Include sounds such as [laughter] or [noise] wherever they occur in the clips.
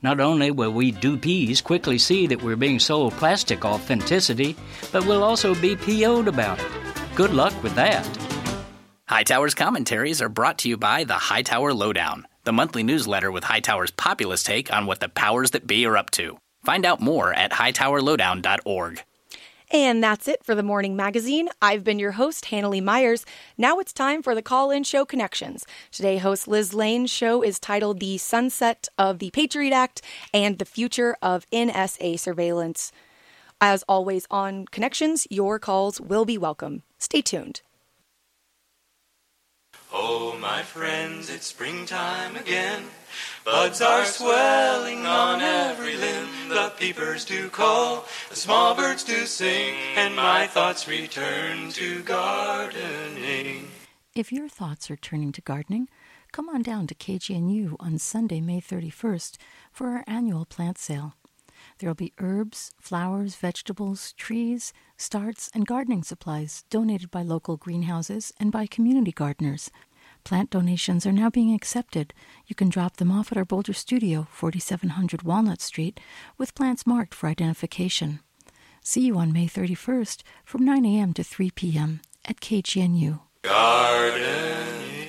Not only will we dupees quickly see that we're being sold plastic authenticity, but we'll also be PO'd about it. Good luck with that. Hightower's commentaries are brought to you by the Hightower Lowdown, the monthly newsletter with Hightower's populist take on what the powers that be are up to. Find out more at hightowerlowdown.org. And that's it for the morning magazine. I've been your host, Hannah Lee Myers. Now it's time for the call in show connections. Today, host Liz Lane's show is titled The Sunset of the Patriot Act and the Future of NSA Surveillance. As always on Connections, your calls will be welcome. Stay tuned. Oh, my friends, it's springtime again. Buds are swelling on every limb. The peepers do call, the small birds do sing, and my thoughts return to gardening. If your thoughts are turning to gardening, come on down to KGNU on Sunday, May 31st for our annual plant sale. There will be herbs, flowers, vegetables, trees, starts, and gardening supplies donated by local greenhouses and by community gardeners. Plant donations are now being accepted. You can drop them off at our Boulder studio, 4700 Walnut Street, with plants marked for identification. See you on May 31st from 9 a.m. to 3 p.m. at KGNU. Gardening.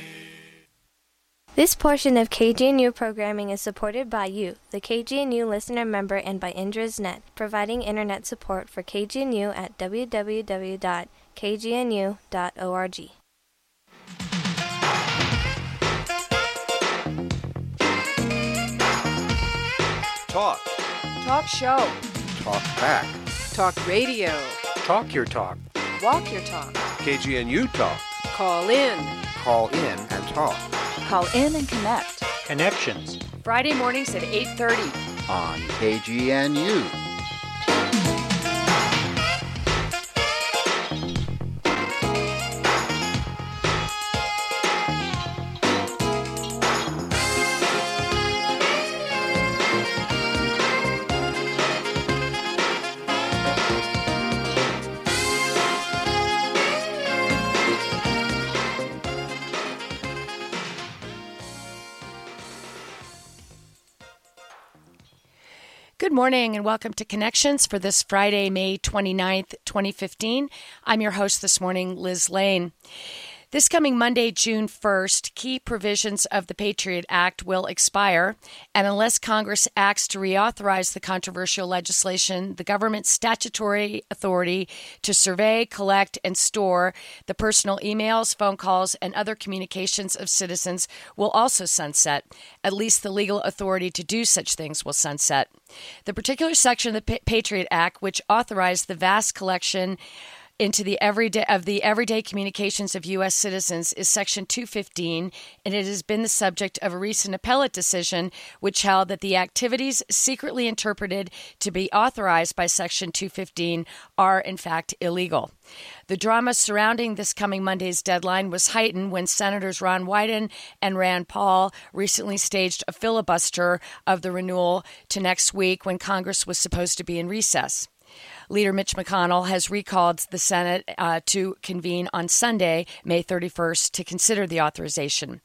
This portion of KGNU programming is supported by you, the KGNU listener member, and by Indra's Net, providing internet support for KGNU at www.kgnu.org. Talk. Talk show. Talk back. Talk radio. Talk your talk. Walk your talk. KGNU Talk. Call in. Call in and talk. Call in and connect. Connections Friday mornings at 8:30. On KGNU. Morning and welcome to Connections for this Friday, May 29th, 2015. I'm your host this morning, Liz Lane. This coming Monday, June 1st, key provisions of the Patriot Act will expire, and unless Congress acts to reauthorize the controversial legislation, the government's statutory authority to survey, collect, and store the personal emails, phone calls, and other communications of citizens will also sunset. At least the legal authority to do such things will sunset. The particular section of the Patriot Act, which authorized the vast collection into the everyday of the everyday communications of U.S. citizens is Section 215, and it has been the subject of a recent appellate decision which held that the activities secretly interpreted to be authorized by Section 215 are in fact illegal. The drama surrounding this coming Monday's deadline was heightened when Senators Ron Wyden and Rand Paul recently staged a filibuster of the renewal to next week when Congress was supposed to be in recess. Leader Mitch McConnell has recalled the Senate uh, to convene on Sunday, May 31st, to consider the authorization.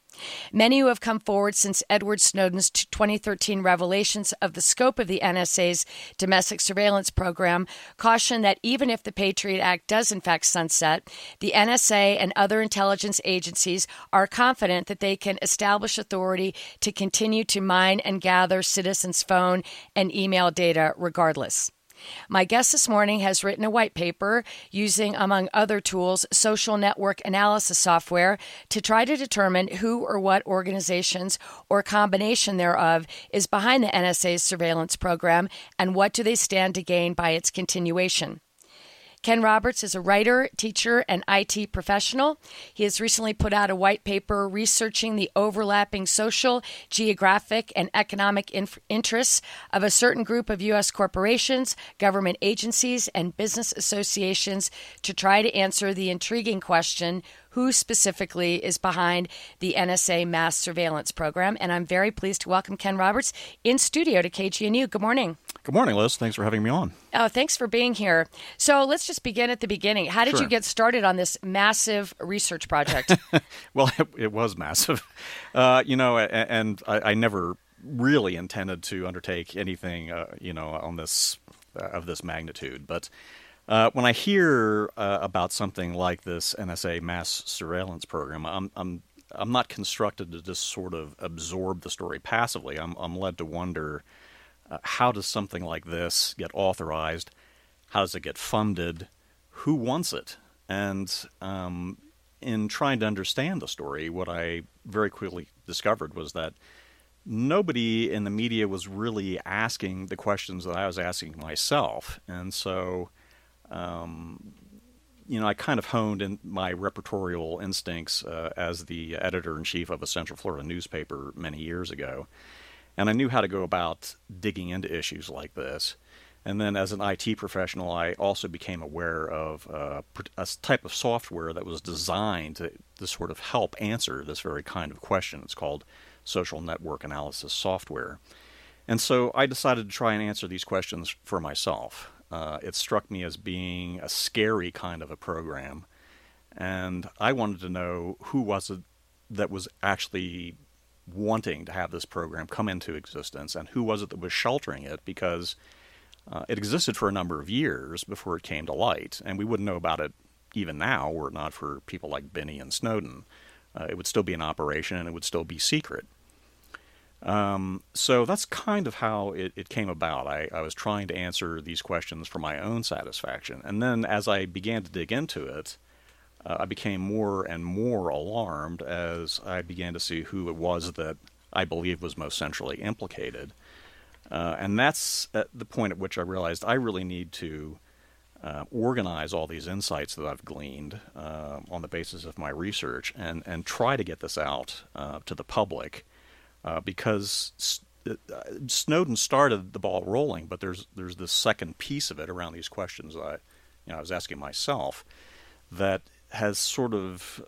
Many who have come forward since Edward Snowden's 2013 revelations of the scope of the NSA's domestic surveillance program caution that even if the Patriot Act does in fact sunset, the NSA and other intelligence agencies are confident that they can establish authority to continue to mine and gather citizens' phone and email data regardless. My guest this morning has written a white paper using, among other tools, social network analysis software to try to determine who or what organizations or combination thereof is behind the NSA's surveillance program and what do they stand to gain by its continuation. Ken Roberts is a writer, teacher, and IT professional. He has recently put out a white paper researching the overlapping social, geographic, and economic inf- interests of a certain group of U.S. corporations, government agencies, and business associations to try to answer the intriguing question who specifically is behind the NSA mass surveillance program. And I'm very pleased to welcome Ken Roberts in studio to KGNU. Good morning. Good morning, Liz. Thanks for having me on. Oh, thanks for being here. So let's just begin at the beginning. How did Sure. you get started on this massive research project? [laughs] well, it, it was massive. [laughs] Uh, you know, and I, I never really intended to undertake anything, uh, you know, on this uh, of this magnitude. But uh, when I hear uh, about something like this NSA mass surveillance program, I'm, I'm I'm not constructed to just sort of absorb the story passively. I'm I'm led to wonder uh, how does something like this get authorized? How does it get funded? Who wants it? And um, in trying to understand the story, what I very quickly discovered was that nobody in the media was really asking the questions that I was asking myself. And so, um, you know, I kind of honed in my reportorial instincts uh, as the editor in chief of a Central Florida newspaper many years ago. And I knew how to go about digging into issues like this. And then, as an IT professional, I also became aware of uh, a type of software that was designed to, to sort of help answer this very kind of question. It's called social network analysis software. And so I decided to try and answer these questions for myself. Uh, it struck me as being a scary kind of a program. And I wanted to know who was it that was actually wanting to have this program come into existence and who was it that was sheltering it because uh, it existed for a number of years before it came to light, and we wouldn't know about it even now were it not for people like Binney and Snowden. Uh, it would still be in operation and it would still be secret. Um, so that's kind of how it, it came about. I, I, was trying to answer these questions for my own satisfaction. And then as I began to dig into it, uh, I became more and more alarmed as I began to see who it was that I believe was most centrally implicated. Uh, and that's at the point at which I realized I really need to uh, organize all these insights that I've gleaned uh, on the basis of my research and, and try to get this out uh, to the public uh, because uh, Snowden started the ball rolling, but there's there's this second piece of it around these questions I, you know, I was asking myself that has sort of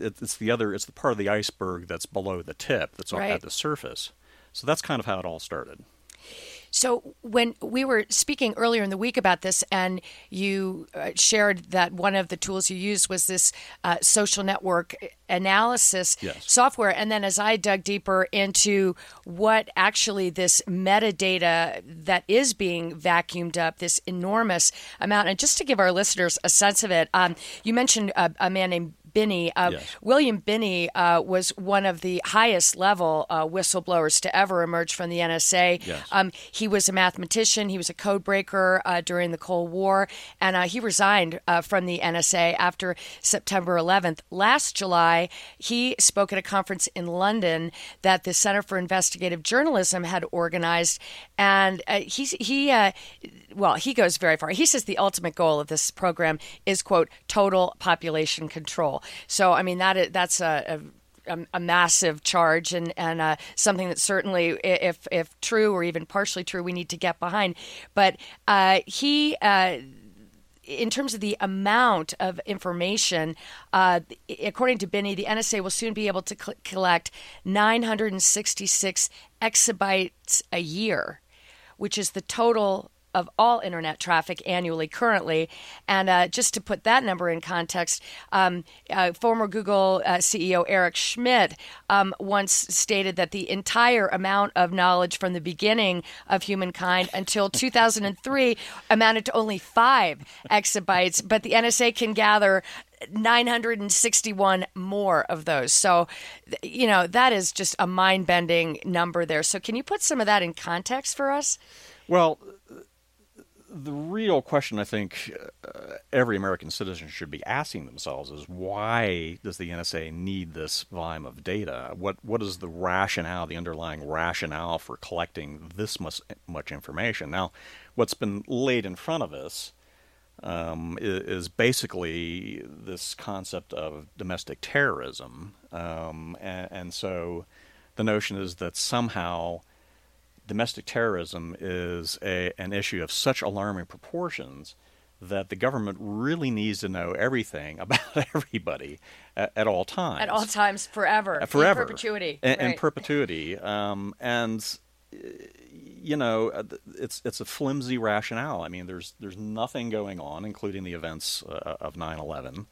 it's the other it's the part of the iceberg that's below the tip that's right. at the surface. So that's kind of how it all started. So, when we were speaking earlier in the week about this, and you uh, shared that one of the tools you used was this uh, social network analysis yes. software. And then, as I dug deeper into what actually this metadata that is being vacuumed up, this enormous amount, and just to give our listeners a sense of it, um, you mentioned a, a man named Binney. Uh, yes. William Binney uh, was one of the highest level uh, whistleblowers to ever emerge from the NSA. Yes. Um, he was a mathematician. He was a code breaker uh, during the Cold War, and uh, he resigned uh, from the NSA after September 11th. Last July, he spoke at a conference in London that the Center for Investigative Journalism had organized, and he's he well he goes very far. He says the ultimate goal of this program is quote total population control. So, I mean, that that's a, a, a massive charge and, and uh, something that certainly, if, if true or even partially true, we need to get behind. But uh, he. Uh, in terms of the amount of information, uh, according to Binney, the NSA will soon be able to cl- collect 966 exabytes a year, which is the total of all internet traffic annually currently. And uh, just to put that number in context, um, uh, former Google uh, CEO Eric Schmidt um, once stated that the entire amount of knowledge from the beginning of humankind until [laughs] 2003 amounted to only five exabytes, but the NSA can gather 961 more of those. So, you know, that is just a mind bending number there. So, can you put some of that in context for us? Well, the real question I think uh, every American citizen should be asking themselves is why does the NSA need this volume of data? What what is the rationale, the underlying rationale for collecting this much much information? Now, what's been laid in front of us um, is, is, basically this concept of domestic terrorism, um, and, and so the notion is that somehow domestic terrorism is a, an issue of such alarming proportions that the government really needs to know everything [laughs] about everybody at, at all times. At all times, forever. Uh, forever. In perpetuity. In, right. in perpetuity. Um, and you know, uh, it's it's a flimsy rationale. I mean, there's there's nothing going on, including the events uh, of 9/11,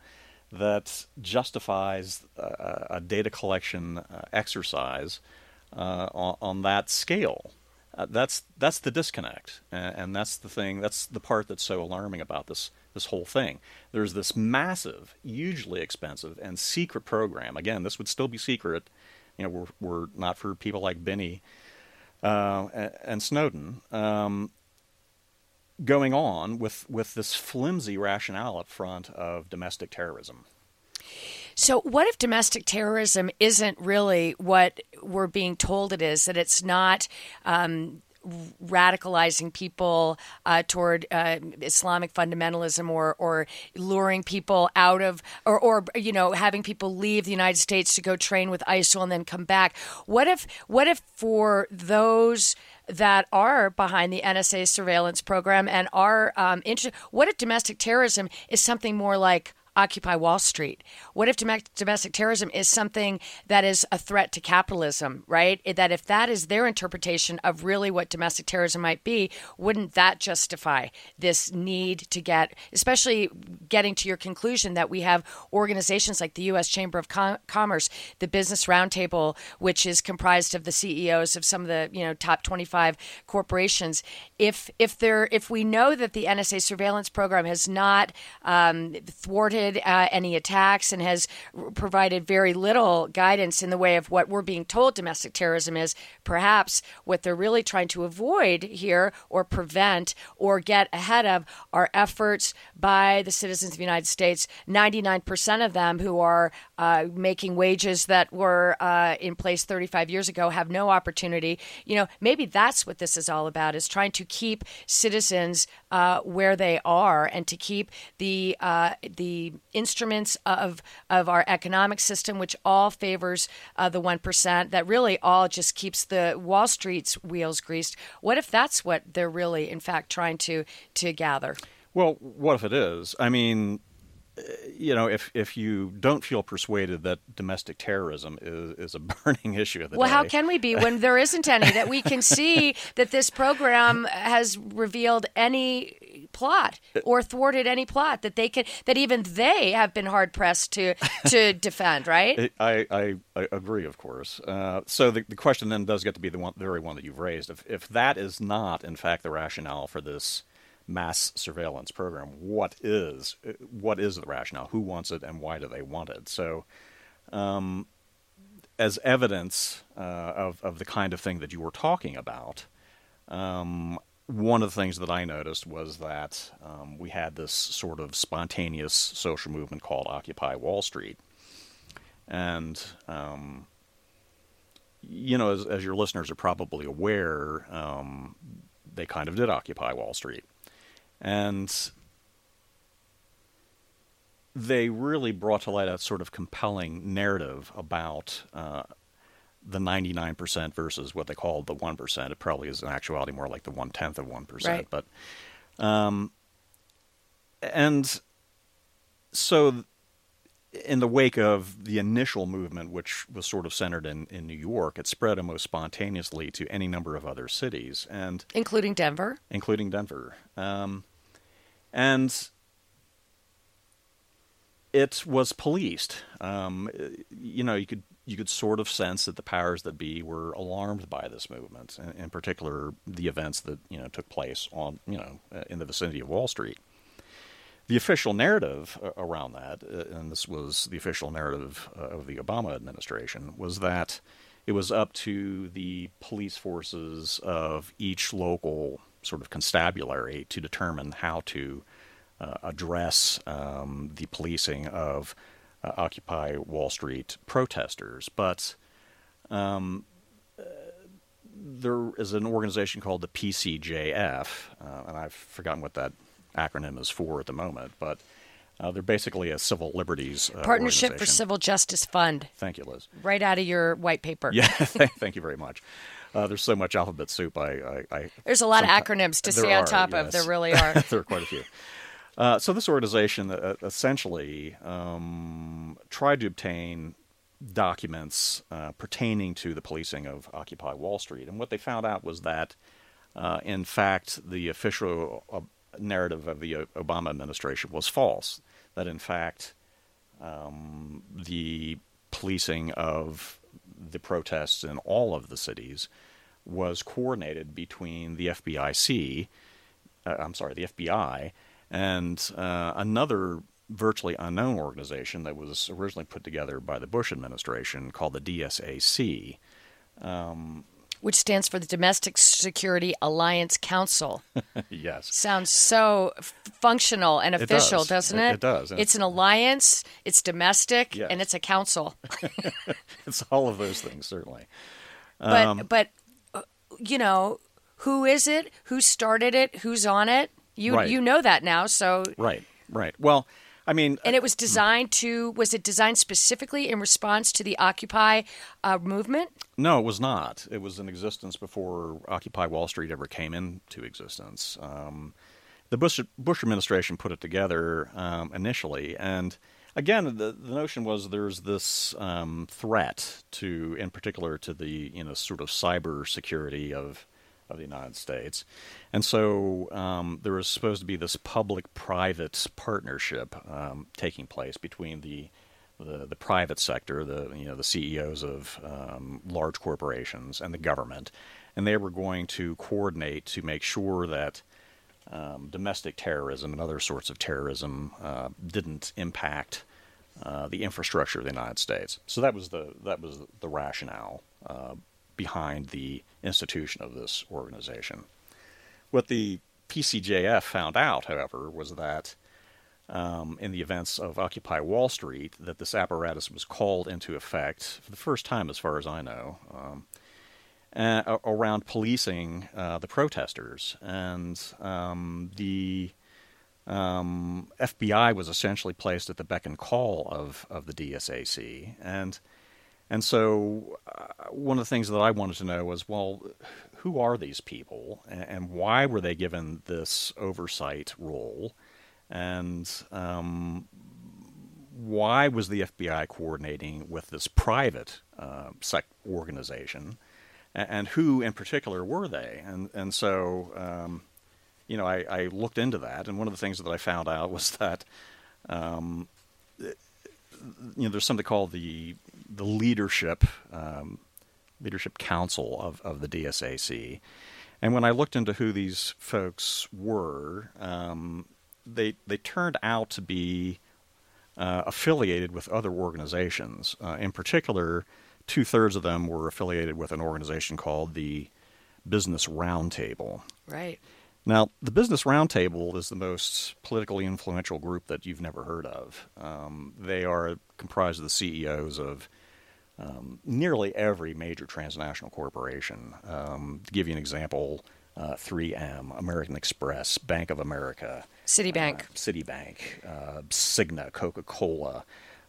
that justifies uh, a data collection uh, exercise uh, on, on, that scale. Uh, that's that's the disconnect, and, and, that's the thing. That's the part that's so alarming about this this whole thing. There's this massive, hugely expensive, and secret program. Again, this would still be secret. You know, we're we're not for people like Binney uh, and, and, Snowden. Um, going on with with this flimsy rationale up front of domestic terrorism. So, what if domestic terrorism isn't really what we're being told it is? That it's not um, radicalizing people uh, toward uh, Islamic fundamentalism or, or luring people out of, or, or, you know, having people leave the United States to go train with ISIL and then come back. What if, what if for those that are behind the NSA surveillance program and are um, interested, what if domestic terrorism is something more like Occupy Wall Street? What if domestic terrorism is something that is a threat to capitalism, right? That if that is their interpretation of really what domestic terrorism might be, wouldn't that justify this need to get, especially getting to your conclusion that we have organizations like the U.S. Chamber of Com- Commerce, the Business Roundtable, which is comprised of the CEOs of some of the you know top 25 corporations. If if there if we know that the NSA surveillance program has not um, thwarted uh, any attacks and has provided very little guidance in the way of what we're being told domestic terrorism is. Perhaps what they're really trying to avoid here or prevent or get ahead of are efforts by the citizens of the United States, 99% of them who are uh, making wages that were uh, in place 35 years ago have no opportunity. You know, maybe that's what this is all about: is trying to keep citizens uh, where they are and to keep the uh, the instruments of of our economic system, which all favors uh, the one percent. That really all just keeps the Wall Street's wheels greased. What if that's what they're really, in fact, trying to to gather? Well, what if it is? I mean, you know, if if you don't feel persuaded that domestic terrorism is, is a [laughs] burning issue of the well, day, how can we be when [laughs] there isn't any? that we can see that this program has revealed any plot or thwarted any plot that they can that even they have been hard pressed to [laughs] to defend. Right? I I, I agree, of course. Uh, so the, the question then does get to be the one, the very one that you've raised. If if that is not in fact the rationale for this mass surveillance program. What is what is the rationale? Who wants it, and why do they want it? So, um, as evidence uh, of of the kind of thing that you were talking about, um, one of the things that I noticed was that um, we had this sort of spontaneous social movement called Occupy Wall Street, and um, you know, as, as, your listeners are probably aware, um, they kind of did occupy Wall Street. And they really brought to light a sort of compelling narrative about uh, the 99% versus what they call the 1%. It probably is in actuality more like the one tenth of 1%. Right. But, um, and so in the wake of the initial movement, which was sort of centered in, in New York, it spread almost spontaneously to any number of other cities, and including Denver, including Denver, um, and it was policed. Um, you know, you could you could sort of sense that the powers that be were alarmed by this movement, in, in particular the events that you know took place on you know in the vicinity of Wall Street the official narrative uh, around that, uh, and this was the official narrative uh, of the Obama administration, was that it was up to the police forces of each local sort of constabulary to determine how to uh, address um, the policing of uh, Occupy Wall Street protesters. But um, there is an organization called the PCJF, uh, and I've forgotten what that acronym is for at the moment, but uh, they're basically a civil liberties uh, partnership for civil justice fund. Thank you, Liz. Right out of your white paper. Yeah, [laughs] thank you very much. Uh, there's so much alphabet soup. I, I, I there's a lot of acronyms to stay on top yes. of. There really [laughs] are. there are quite a few. Uh, so this organization uh, essentially um, tried to obtain documents uh, pertaining to the policing of Occupy Wall Street, and what they found out was that, uh, in fact, the official narrative of the Obama administration was false. That in fact, um, the policing of the protests in all of the cities was coordinated between the FBIC, uh, I'm sorry, the FBI, and uh, another virtually unknown organization that was originally put together by the Bush administration called the DSAC. Um, which stands for the Domestic Security Alliance Council. [laughs] yes. Sounds so f- functional and official, does. doesn't It- it? it does. It's an alliance, it's domestic, Yes. and it's a council. [laughs] it's all of those things, certainly. but Um, but uh, you know, who is it? Who started it? Who's on it? You Right. you know that now, so Right, right. Well, I mean, and it was designed to was it designed specifically in response to the Occupy uh, movement? No, it was not. It was in existence before Occupy Wall Street ever came into existence. Um, the Bush Bush administration put it together um, initially, and again, the the notion was there's this um, threat to, in particular, to the you know sort of cyber security of of the United States, and so um, there was supposed to be this public-private partnership um, taking place between the the, the private sector, the you know the CEOs of um, large corporations and the government, and they were going to coordinate to make sure that um, domestic terrorism and other sorts of terrorism uh, didn't impact uh, the infrastructure of the United States. So that was the that was the rationale uh, behind the institution of this organization. What the PCJF found out, however, was that um, in the events of Occupy Wall Street, that this apparatus was called into effect for the first time, as far as I know, um, uh, around policing uh, the protesters, and um, the um, FBI was essentially placed at the beck and call of, of the DSAC, and and so uh, one of the things that I wanted to know was, well, who are these people, and, why were they given this oversight role, and um, why was the FBI coordinating with this private uh, sec organization, and, and who in particular were they? And and so um, you know, I, I looked into that, and one of the things that I found out [laughs] was that um, you know there's something called the the leadership um, leadership council of, of the DSAC, and when I looked into who these folks were, um, they they turned out to be uh, affiliated with other organizations. Uh, in particular, two thirds of them were affiliated with an organization called the Business Roundtable. Right. Now, the Business Roundtable is the most politically influential group that you've never heard of. Um, they are comprised of the CEOs of um, nearly every major transnational corporation. Um, to give you an example, uh, 3M, American Express, Bank of America, Citibank. uh, Citibank, uh, Cigna, Coca Cola,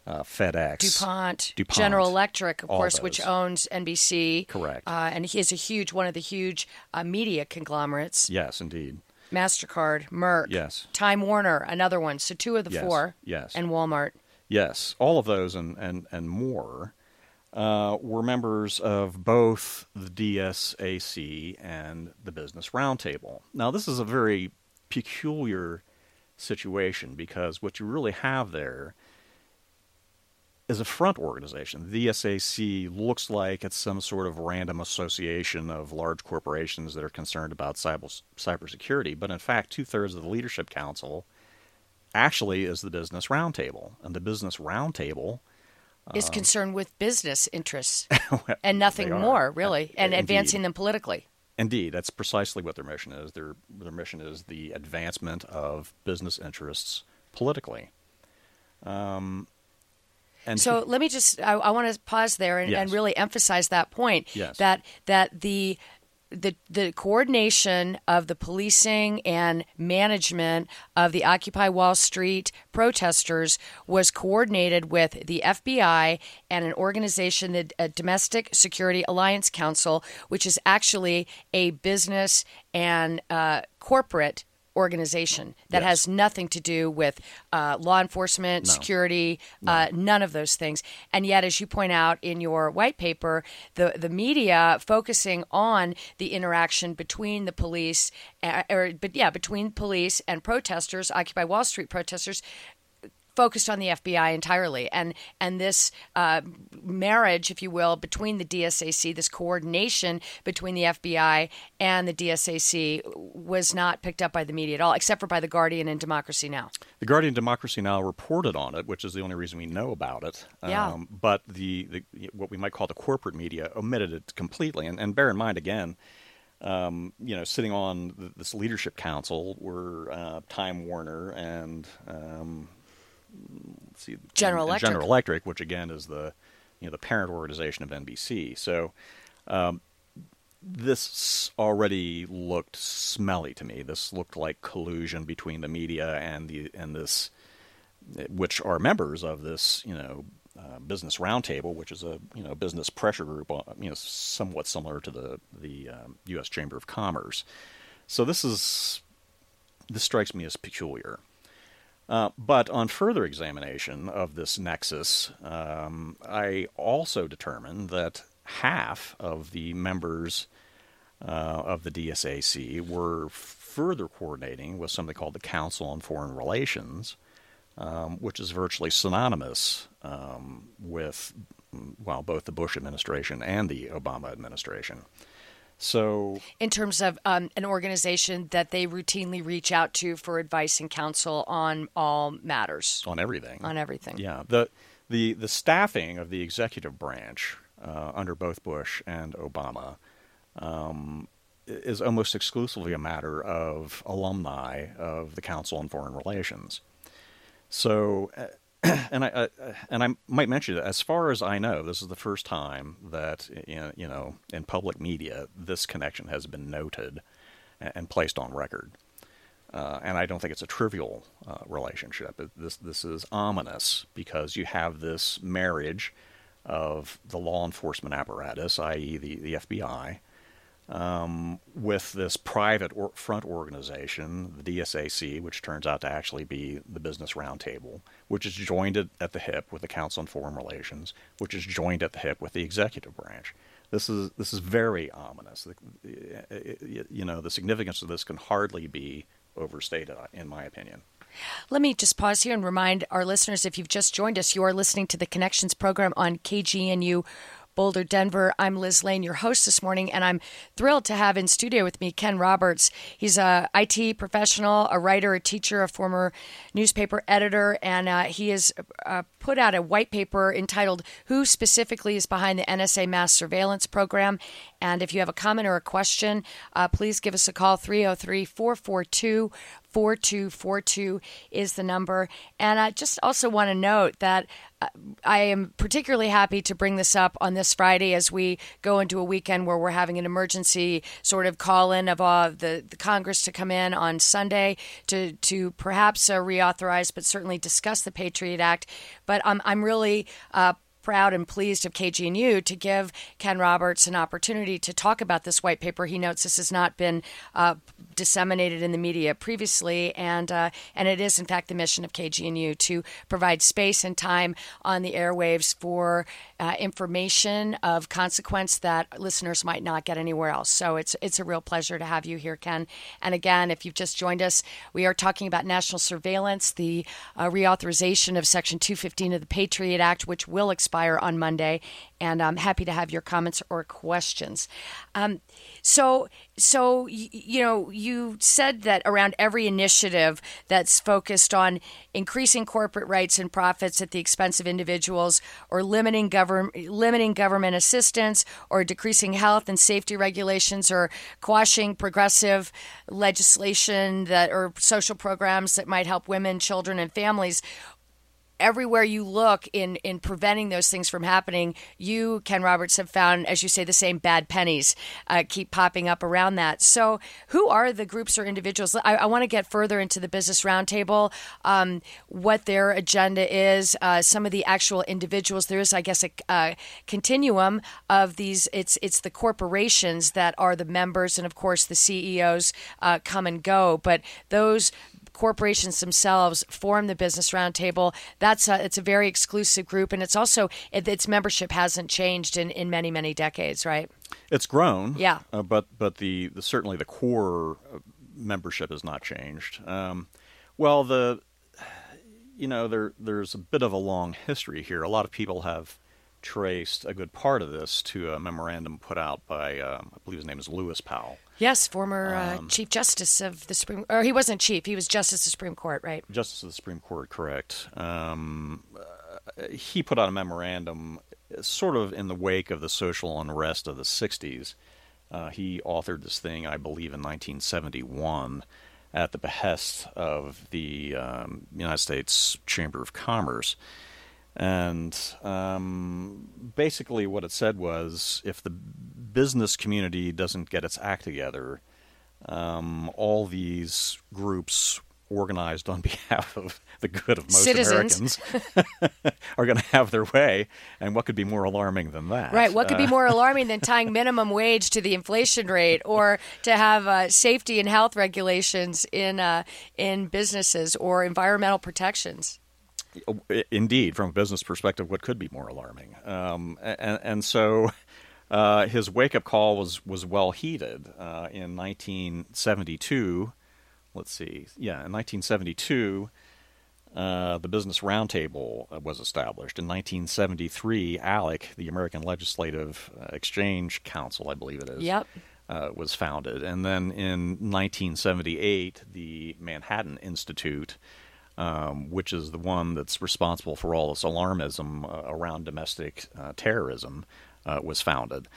uh, FedEx, DuPont, DuPont, General Electric, of course, which owns NBC. Correct. Uh, and he is a huge, one of the huge uh, media conglomerates. Yes, indeed. MasterCard, Merck, Yes. Time Warner, another one. So two of the Yes, four. yes. And Walmart. Yes, all of those and and and more uh, were members of both the DSAC and the Business Roundtable. Now, this is a very peculiar situation because what you really have there is a front organization. The DSAC looks like it's some sort of random association of large corporations that are concerned about cyber cybersecurity, but in fact, two thirds of the leadership council actually is the Business Roundtable, and the Business Roundtable is um, concerned with business interests [laughs] and nothing are. more, really, and Indeed. advancing them politically. Indeed, that's precisely what their mission is. Their their mission is the advancement of business interests politically. Um, and so let me just I, I want to pause there and, and really emphasize that point Yes. that that the the the coordination of the policing and management of the Occupy Wall Street protesters was coordinated with the FBI and an organization, the uh, Domestic Security Alliance Council, which is actually a business and uh, corporate organization that Yes. has nothing to do with uh, law enforcement, No. security, uh, none of those things. And yet, as you point out in your white paper, the the media focusing on the interaction between the police, uh, or but yeah, between police and protesters, Occupy Wall Street protesters. Focused on the FBI entirely, and and this uh, marriage, if you will, between the DSAC, this coordination between the FBI and the DSAC, was not picked up by the media at all, except for by the Guardian and Democracy Now. The Guardian Democracy Now reported on it, which is the only reason we know about it. Yeah. Um, but the, the what we might call the corporate media omitted it completely. And, and bear in mind again, um, you know, sitting on th- this leadership council were uh, Time Warner and um, General and- Electric. General Electric, which again is the you know the parent organization of NBC. So um, this already looked smelly to me. This looked like collusion between the media and the and this, which are members of this, you know, uh, business roundtable, which is a you know business pressure group, uh, you know, somewhat similar to the the um, U.S. Chamber of Commerce. So this is this strikes me as peculiar. Uh, but on further examination of this nexus, um, I also determined that half of the members uh, of the DSAC were further coordinating with something called the Council on Foreign Relations, um, which is virtually synonymous um, with, well, both the Bush administration and the Obama administration. So, in terms of um, an organization that they routinely reach out to for advice and counsel on all matters, on everything. on everything. Yeah, the the the staffing of the executive branch uh, under both Bush and Obama um, is almost exclusively a matter of alumni of the Council on Foreign Relations. So, uh, [clears throat] and I uh, and I might mention that as far as I know, this is the first time that in, you know in public media this connection has been noted and, placed on record. Uh, and I don't think it's a trivial uh, relationship. This this is ominous because you have this marriage of the law enforcement apparatus, i.e., the the FBI, um, with this private or front organization, the DSAC, which turns out to actually be the Business Roundtable, which is joined at, the hip with the Council on Foreign Relations, which is joined at the hip with the executive branch. This is this is very ominous. You know, the significance of this can hardly be overstated, in my opinion. Let me just pause here and remind our listeners if you've just joined us, you are listening to the Connections program on KGNU. Boulder, Denver. I'm Liz Lane, your host this morning, and I'm thrilled to have in studio with me Ken Roberts. He's a IT professional, a writer, a teacher, a former newspaper editor, and uh, he has uh, put out a white paper entitled "Who Specifically Is Behind the NSA Mass Surveillance Program." And if you have a comment or a question, uh, please give us a call 303 442 4242 is the number. And I just also want to note that uh, I am particularly happy to bring this up on this Friday as we go into a weekend where we're having an emergency sort of call in of uh, the, the Congress to come in on Sunday to, to perhaps uh, reauthorize, but certainly discuss the Patriot Act. But um, I'm really uh, proud and pleased of KGNU to give Ken Roberts an opportunity to talk about this white paper. He notes this has not been uh, disseminated in the media previously, and uh, and it is in fact the mission of KGNU to provide space and time on the airwaves for uh, information of consequence that listeners might not get anywhere else. So it's it's a real pleasure to have you here, Ken. And again, if you've just joined us, we are talking about national surveillance, the uh, reauthorization of Section 215 of the Patriot Act, which will expire on Monday. And I'm happy to have your comments or questions. Um, so, so you know, you said that around every initiative that's focused on increasing corporate rights and profits at the expense of individuals, or limiting government limiting government assistance, or decreasing health and safety regulations, or quashing progressive legislation that or social programs that might help women, children, and families everywhere you look in in preventing those things from happening, you, Ken Roberts, have found, as you say, the same bad pennies uh, keep popping up around that. So, who are the groups or individuals? I, I want to get further into the business roundtable, um, what their agenda is, uh, some of the actual individuals. There is, I guess, a, a continuum of these. It's it's the corporations that are the members, and of course, the CEOs uh, come and go, but those corporations themselves form the business roundtable. That's a, it's a very exclusive group, and it's also it, its membership hasn't changed in, in many many decades, right? It's grown, Yeah. uh, but but the, the certainly the core uh, membership has not changed. Um, well, the you know, there there's a bit of a long history here. A lot of people have traced a good part of this to a memorandum put out by, uh, I believe his name is Lewis Powell. Yes, former uh, Um, Chief Justice of the Supreme, or he wasn't Chief, he was Justice of the Supreme Court, right? Justice of the Supreme Court, correct. Um, uh, he put out a memorandum uh, sort of in the wake of the social unrest of the 60s. Uh, he authored this thing, I believe, in 1971 at the behest of the um, United States Chamber of Commerce. And um, basically, what it said was if the business community doesn't get its act together, um, all these groups organized on [laughs] behalf of the good of most Citizens. Americans [laughs] are going to have their way. And what could be more alarming than that? Right. What could be Uh, more [laughs] alarming than tying minimum wage to the inflation rate, or to have uh, safety and health regulations in uh, in businesses or environmental protections? Indeed, from a business perspective, what could be more alarming? Um, and, and so uh, his wake up call was, was well heeded. Uh, in 1972, let's see, yeah, in 1972, uh, the Business Roundtable uh, was established. In 1973, ALEC, the American Legislative uh, Exchange Council, I believe it is, Yep. uh, was founded. And then in 1978, the Manhattan Institute, um, which is the one that's responsible for all this alarmism uh, around domestic uh, terrorism, uh, was founded.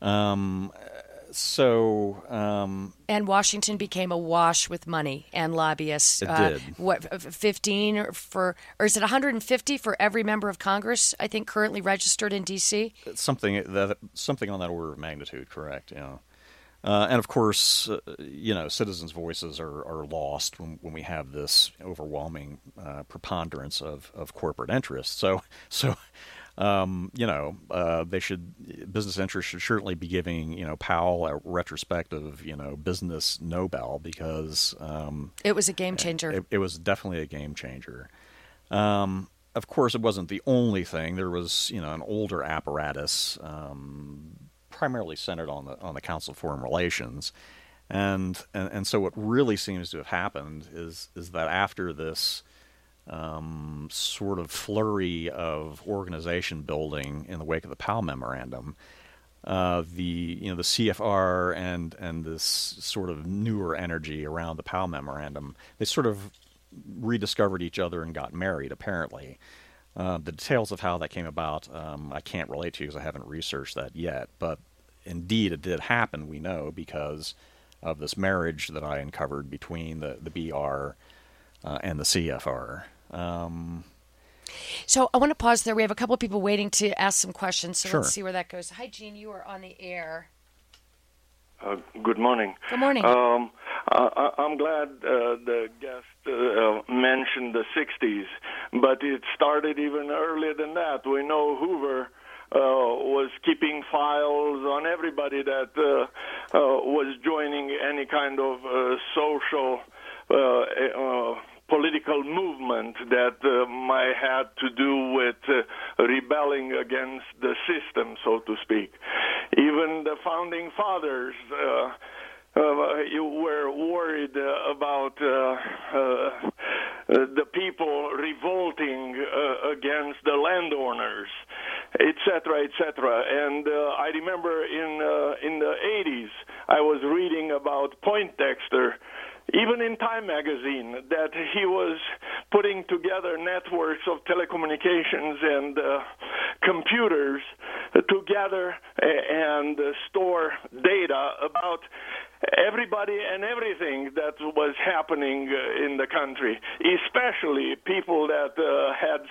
Um, so um, And Washington became awash with money and lobbyists. It uh, did. What, 15 or for, or is it 150 for every member of Congress? I think currently registered in D.C. something that something on that order of magnitude, correct? Yeah. Uh, and of course, uh, you know, citizens' voices are, are lost when, when we have this overwhelming uh, preponderance of, of corporate interests. So, [laughs] so um, you know, uh, they should business interests should certainly be giving you know Powell a retrospective you know business Nobel because um, It was a game changer. it, it was definitely a game changer. Um, of course, it wasn't the only thing. There was, you know, an older apparatus, um, primarily centered on the on the Council of Foreign Relations, and, and and so what really seems to have happened is is that after this um, sort of flurry of organization building in the wake of the Powell memorandum, uh, the you know the CFR and and this sort of newer energy around the Powell memorandum, they sort of rediscovered each other and got married. Apparently, uh, the details of how that came about, um, I can't relate to because I haven't researched that yet. But indeed, it did happen. We know because of this marriage that I uncovered between the the BR uh, and the CFR. Um, So I want to pause there. We have a couple of people waiting to ask some questions. So Sure. let's see where that goes. Hi, Gene. You are on the air. Uh, good morning. Good morning. Um, I, I- I'm glad uh, the guest uh, mentioned the 60s, but it started even earlier than that. We know Hoover uh, was keeping files on everybody that uh, uh, was joining any kind of uh, social uh, uh, political movement that uh, might have to do with uh, rebelling against the system, so to speak. Even the founding fathers. Uh, uh, you were worried uh, about uh, uh, uh, the people revolting uh, against the landowners, etc., etc. And uh, I remember in uh, in the 80s, I was reading about Poindexter, even in Time magazine, that he was putting together networks of telecommunications and uh, computers to gather and store data about everybody and everything that was happening uh, in the country, especially people that uh, had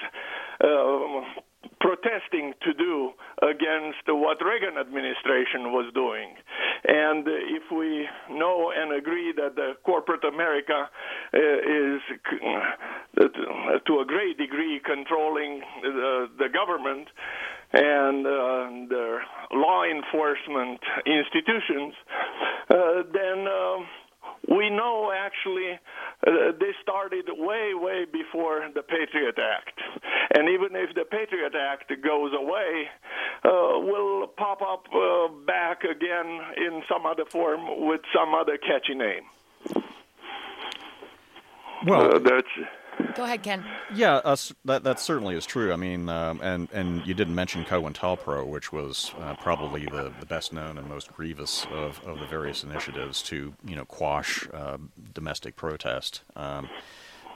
uh, protesting to do against what Reagan administration was doing. And if we know and agree that the corporate America uh, is uh, to a great degree controlling the, government and uh, the law enforcement institutions, then um, we know actually uh, this started way, way before the Patriot Act. And even if the Patriot Act goes away, uh, will pop up uh, back again in some other form with some other catchy name. Well, Uh, that's Go ahead, Ken. Yeah, uh, that that certainly is true. I mean, um, and and you didn't mention COINTELPRO, which was uh, probably the, the best known and most grievous of, of the various initiatives to you know quash uh, domestic protest. Um,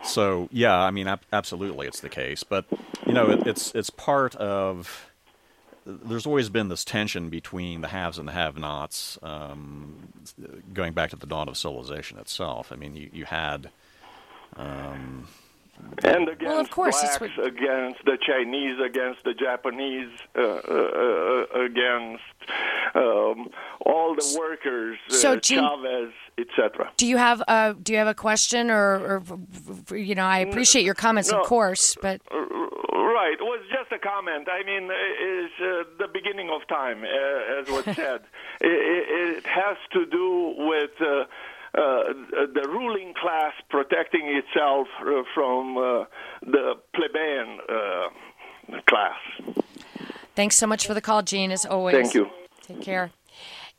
so yeah, I mean, ab- absolutely, it's the case. But you know, it, it's it's part of. There's always been this tension between the haves and the have-nots, um, going back to the dawn of civilization itself. I mean, you you had. Um, and against well, of course, blacks, what... against the Chinese, against the Japanese, uh, uh, uh against um, all the workers, uh, so, Gene, Chavez, etc. Do you have a Do you have a question, or, or you know, I appreciate your comments, no, of course, but right, it was just a comment. I mean, it's uh, the beginning of time, uh, as was said. [laughs] it, it, has to do with uh, the ruling class protecting itself uh, from uh, the plebeian class. Thanks so much for the call, Gene, as always. Thank you. Take care.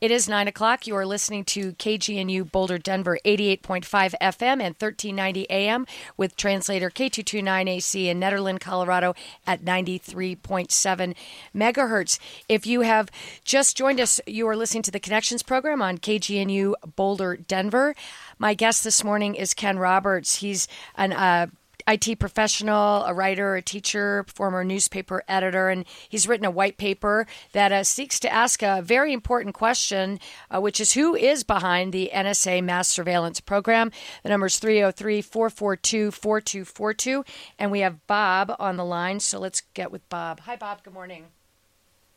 It is 9 o'clock. You are listening to KGNU Boulder, Denver, 88.5 FM and 1390 AM with translator K229AC in Nederland, Colorado at 93.7 megahertz. If you have just joined us, you are listening to the Connections program on KGNU Boulder, Denver. My guest this morning is Ken Roberts. He's an uh, IT professional, a writer, a teacher, former newspaper editor, and he's written a white paper that uh, seeks to ask a very important question, uh, which is who is behind the NSA mass surveillance program? The number is 303 442 4242. And we have Bob on the line, so let's get with Bob. Hi, Bob. Good morning.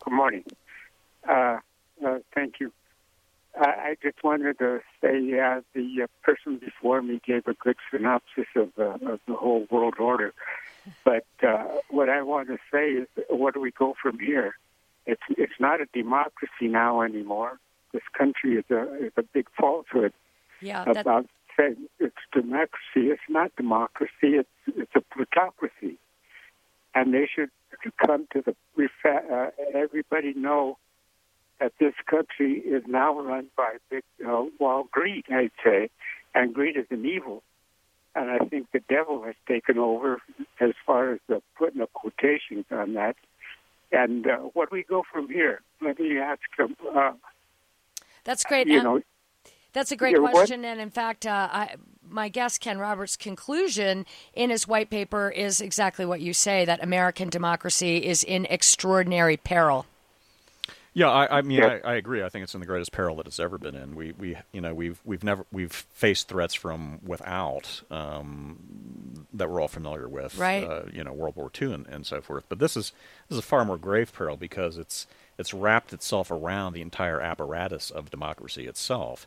Good morning. Uh, uh thank you. I just wanted to say uh, the uh, person before me gave a good synopsis of, uh, of the whole world order. But uh, what I want to say is, where do we go from here? It's it's not a democracy now anymore. This country is a is a big falsehood yeah, about saying it's democracy. It's not democracy. It's it's a plutocracy, and they should come to the. Uh, everybody know that this country is now run by big, uh, well, greed, I'd say, and greed is an evil. And I think the devil has taken over as far as the putting of quotations on that. And uh, what do we go from here? Let me ask him. Uh, That's great. You know, that's a great question. What? And in fact, uh, I, my guest, Ken Roberts' conclusion in his white paper is exactly what you say that American democracy is in extraordinary peril. Yeah, I, I mean, yeah. I, I, agree. I think it's in the greatest peril that it's ever been in. We, we, you know, we've we've never we've faced threats from without um, that we're all familiar with, right? Uh, you know, World War II and, and so forth. But this is this is a far more grave peril because it's it's wrapped itself around the entire apparatus of democracy itself,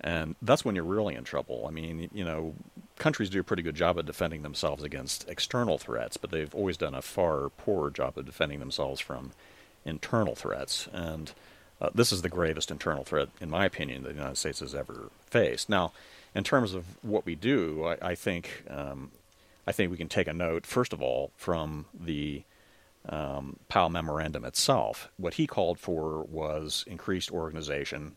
and that's when you're really in trouble. I mean, you know, countries do a pretty good job of defending themselves against external threats, but they've always done a far poorer job of defending themselves from internal threats, and uh, this is the gravest internal threat, in my opinion, that the United States has ever faced. Now, in terms of what we do, I, I think um, I think we can take a note first of all from the um, Powell memorandum itself. What he called for was increased organization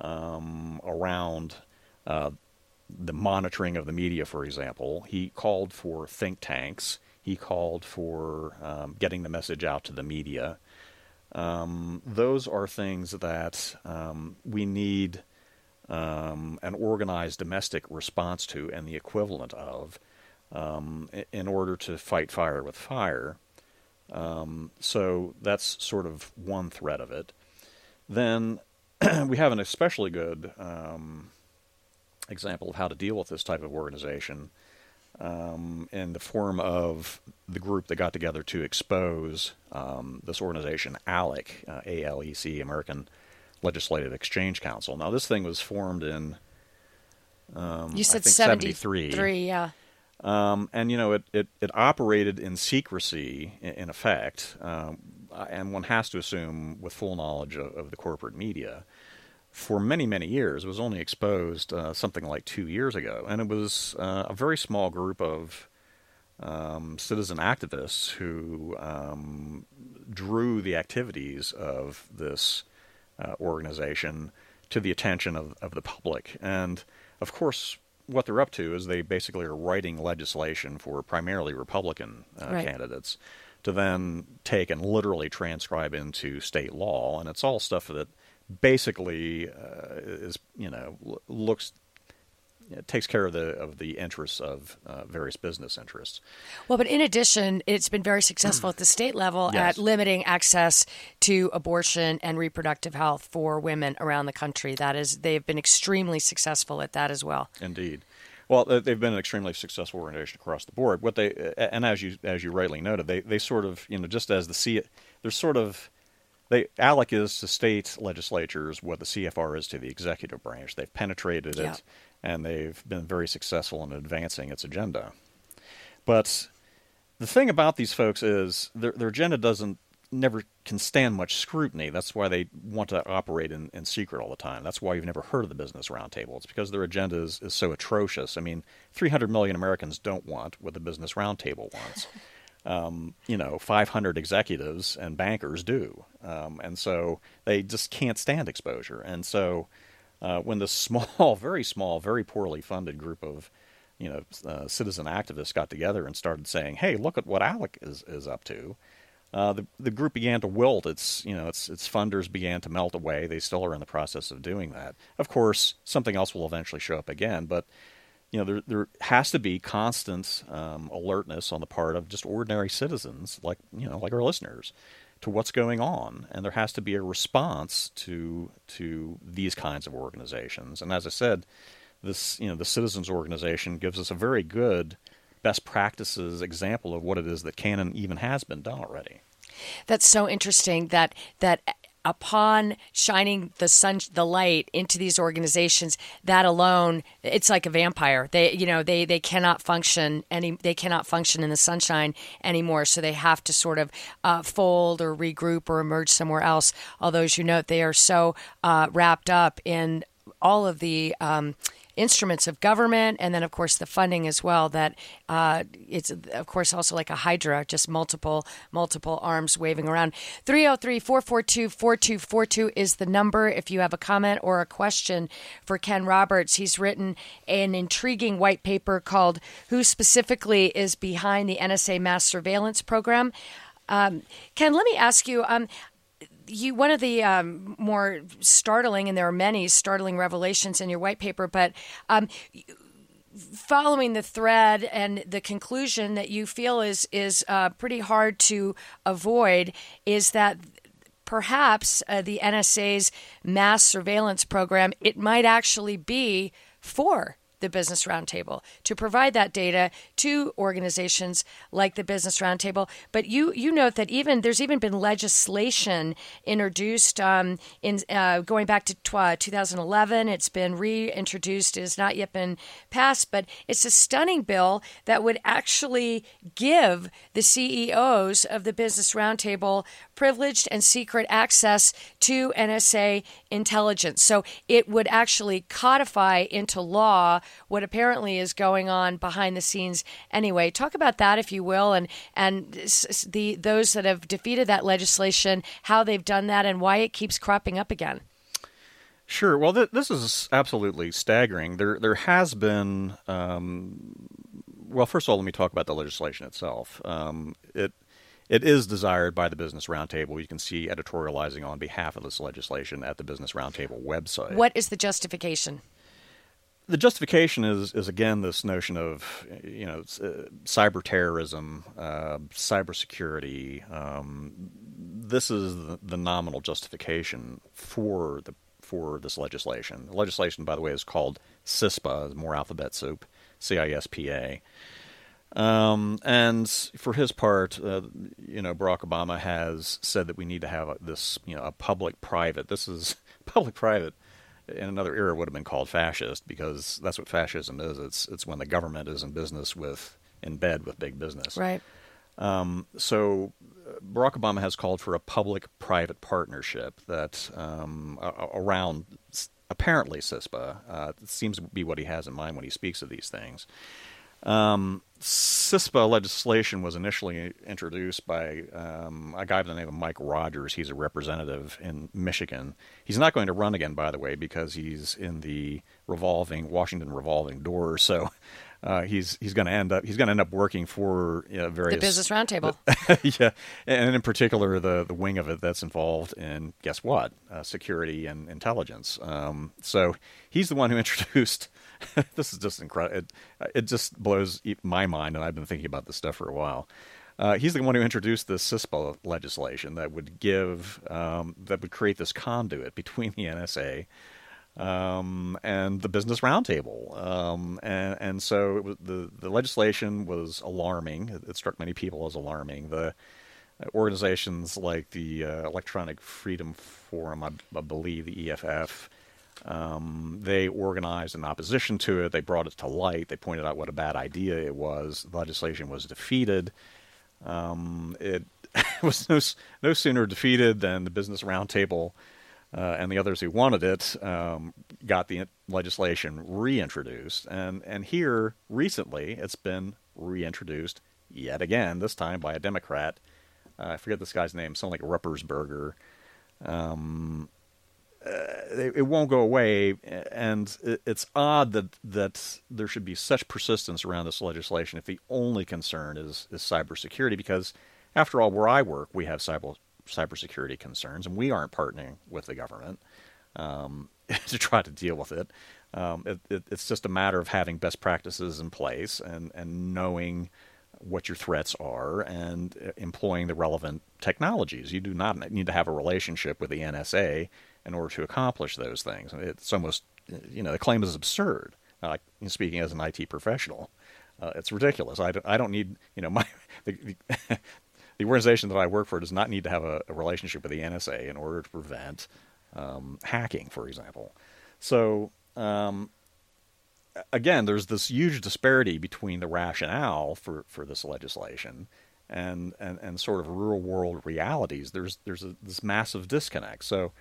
um, around uh, the monitoring of the media, for example. He called for think tanks. He called for um, getting the message out to the media. Um, those are things that um, we need um, an organized domestic response to and the equivalent of um, in order to fight fire with fire. Um, so that's sort of one thread of it. Then [clears throat] we have an especially good um, example of how to deal with this type of organization um, in the form of the group that got together to expose um, this organization, ALEC, uh, A-L-E-C, American Legislative Exchange Council. Now, this thing was formed in um, you said 73. 73, yeah. Um, and you know, it, it, it operated in secrecy, in, in effect, um, and one has to assume with full knowledge of, of the corporate media for many, many years. It was only exposed uh, something like two years ago, and it was uh, a very small group of um, citizen activists who um, drew the activities of this uh, organization to the attention of, of the public. And of course, what they're up to is they basically are writing legislation for primarily Republican uh, Right. candidates to then take and literally transcribe into state law, and it's all stuff that basically uh, is you know looks it takes care of the of the interests of uh, various business interests. Well, but in addition, it's been very successful at the state level Yes. at limiting access to abortion and reproductive health for women around the country. That is, they've been extremely successful at that as well. Indeed. Well, they- they've been an extremely successful organization across the board. What they and as you as you rightly noted, they they sort of you know just as the C, they're sort of they ALEC is to state legislatures what the CFR is to the executive branch. They've penetrated Yeah. it, and they've been very successful in advancing its agenda. But the thing about these folks is their their agenda doesn't never can stand much scrutiny. That's why they want to operate in, in secret all the time. That's why you've never heard of the Business Roundtable. It's because their agenda is, is so atrocious. I mean, 300 million Americans don't want what the Business Roundtable wants. [laughs] Um, you know, 500 executives and bankers do. Um, and so they just can't stand exposure. And so uh, when this [laughs] small, very small, very poorly funded group of you know, uh, citizen activists got together and started saying, "Hey, look at what ALEC is is up to." Uh, the the group began to wilt. Its you know its its funders began to melt away. They still are in the process of doing that. Of course, something else will eventually show up again, but you know there there has to be constant um, alertness on the part of just ordinary citizens, like you know like our listeners, to what's going on, and there has to be a response to to these kinds of organizations. And as I said, this you know the citizens organization gives us a very good best practices example of what it is that can and even has been done already. That's so interesting that that upon shining the sun the light into these organizations that alone it's like a vampire. They you know they they cannot function any they cannot function in the sunshine anymore. So they have to sort of uh, fold or regroup or emerge somewhere else. Although as you note they are so uh, wrapped up in all of the um, instruments of government and then of course the funding as well that uh, it's of course also like a hydra just multiple multiple arms waving around. 303-442-4242 is the number if you have a comment or a question for ken roberts. He's written an intriguing white paper called who specifically is behind the nsa mass surveillance program? Um, ken let me ask you um, you one of the um, more startling, and there are many startling revelations in your white paper, but um, following the thread and the conclusion that you feel is is uh, pretty hard to avoid is that perhaps uh, the NSA's mass surveillance program it might actually be for the Business Roundtable to provide that data to organizations like the Business Roundtable. But you you note that even there's even been legislation introduced um, in uh, going back to tw- 2011. It's been reintroduced. It has not yet been passed, but it's a stunning bill that would actually give the CEOs of the Business Roundtable privileged and secret access to NSA intelligence. So it would actually codify into law what apparently is going on behind the scenes anyway. Talk about that if you will and and the those that have defeated that legislation, how they've done that and why it keeps cropping up again. Sure. Well, th- this is absolutely staggering. There, there has been. Um, well, first of all, let me talk about the legislation itself. Um, it, it is desired by the Business Roundtable. You can see editorializing on behalf of this legislation at the Business Roundtable website. What is the justification? The justification is is again this notion of you know uh, cyber terrorism, uh, cybersecurity. Um, this is the, the nominal justification for the for this legislation. The legislation, by the way, is called CISPA, more alphabet soup, C I S P A. Um, and for his part, uh, you know, Barack Obama has said that we need to have this, you know, a public-private. This is [laughs] public-private. In another era, would have been called fascist because that's what fascism is. It's it's when the government is in business with in bed with big business. Right. Um, so uh, Barack Obama has called for a public-private partnership that um, around apparently CISPA. Uh, seems to be what he has in mind when he speaks of these things. Um, CISPA legislation was initially introduced by um, a guy by the name of Mike Rogers. He's a representative in Michigan. He's not going to run again, by the way, because he's in the revolving Washington revolving door. [laughs] So uh, he's he's going to end up he's going to end up working for you know, various the Business Roundtable. [laughs] yeah, and in particular the the wing of it that's involved in guess what uh, security and intelligence. Um, so he's the one who [laughs] introduced. [laughs] this is just incredible. It, it, just blows my mind, and I've been thinking about this stuff for a while. Uh, he's the one who introduced the CISPA legislation that would give um, that would create this conduit between the NSA um, and the Business Roundtable. Um, and, and so was, the the legislation was alarming. It, it, struck many people as alarming. The uh, organizations like the uh, Electronic Freedom Forum, I, I believe the EFF, um, they organized in opposition to it. They brought it to light. They pointed out what a bad idea it was. Legislation was defeated. Um, it [laughs] was no, no sooner defeated than the Business Roundtable uh, and the others who wanted it um, got the legislation reintroduced. And, and here, recently, it's been reintroduced yet again, this time by a Democrat. Uh, I forget this guy's name, something like Ruppersberger. Um, it, it, won't go away, and it, it's odd that that there should be such persistence around this legislation if the only concern is is cybersecurity. Because, after all, where I work, we have cyber cybersecurity concerns, and we aren't partnering with the government um, [laughs] to try to deal with it. Um, it, it. It's just a matter of having best practices in place and, and knowing what your threats are and uh, employing the relevant technologies. You do not need to have a relationship with the NSA in order to accomplish those things. It's almost, you know, the claim is absurd. Uh, speaking as an IT professional, uh, it's ridiculous. I don't, I don't need, you know, [laughs] my the, [laughs] the organization that I work for does not need to have a, a relationship with the NSA in order to prevent um, hacking, for example. So um, again, there's this huge disparity between the rationale for, for this legislation and, and, and sort of real world realities. There's there's a, this massive disconnect. So.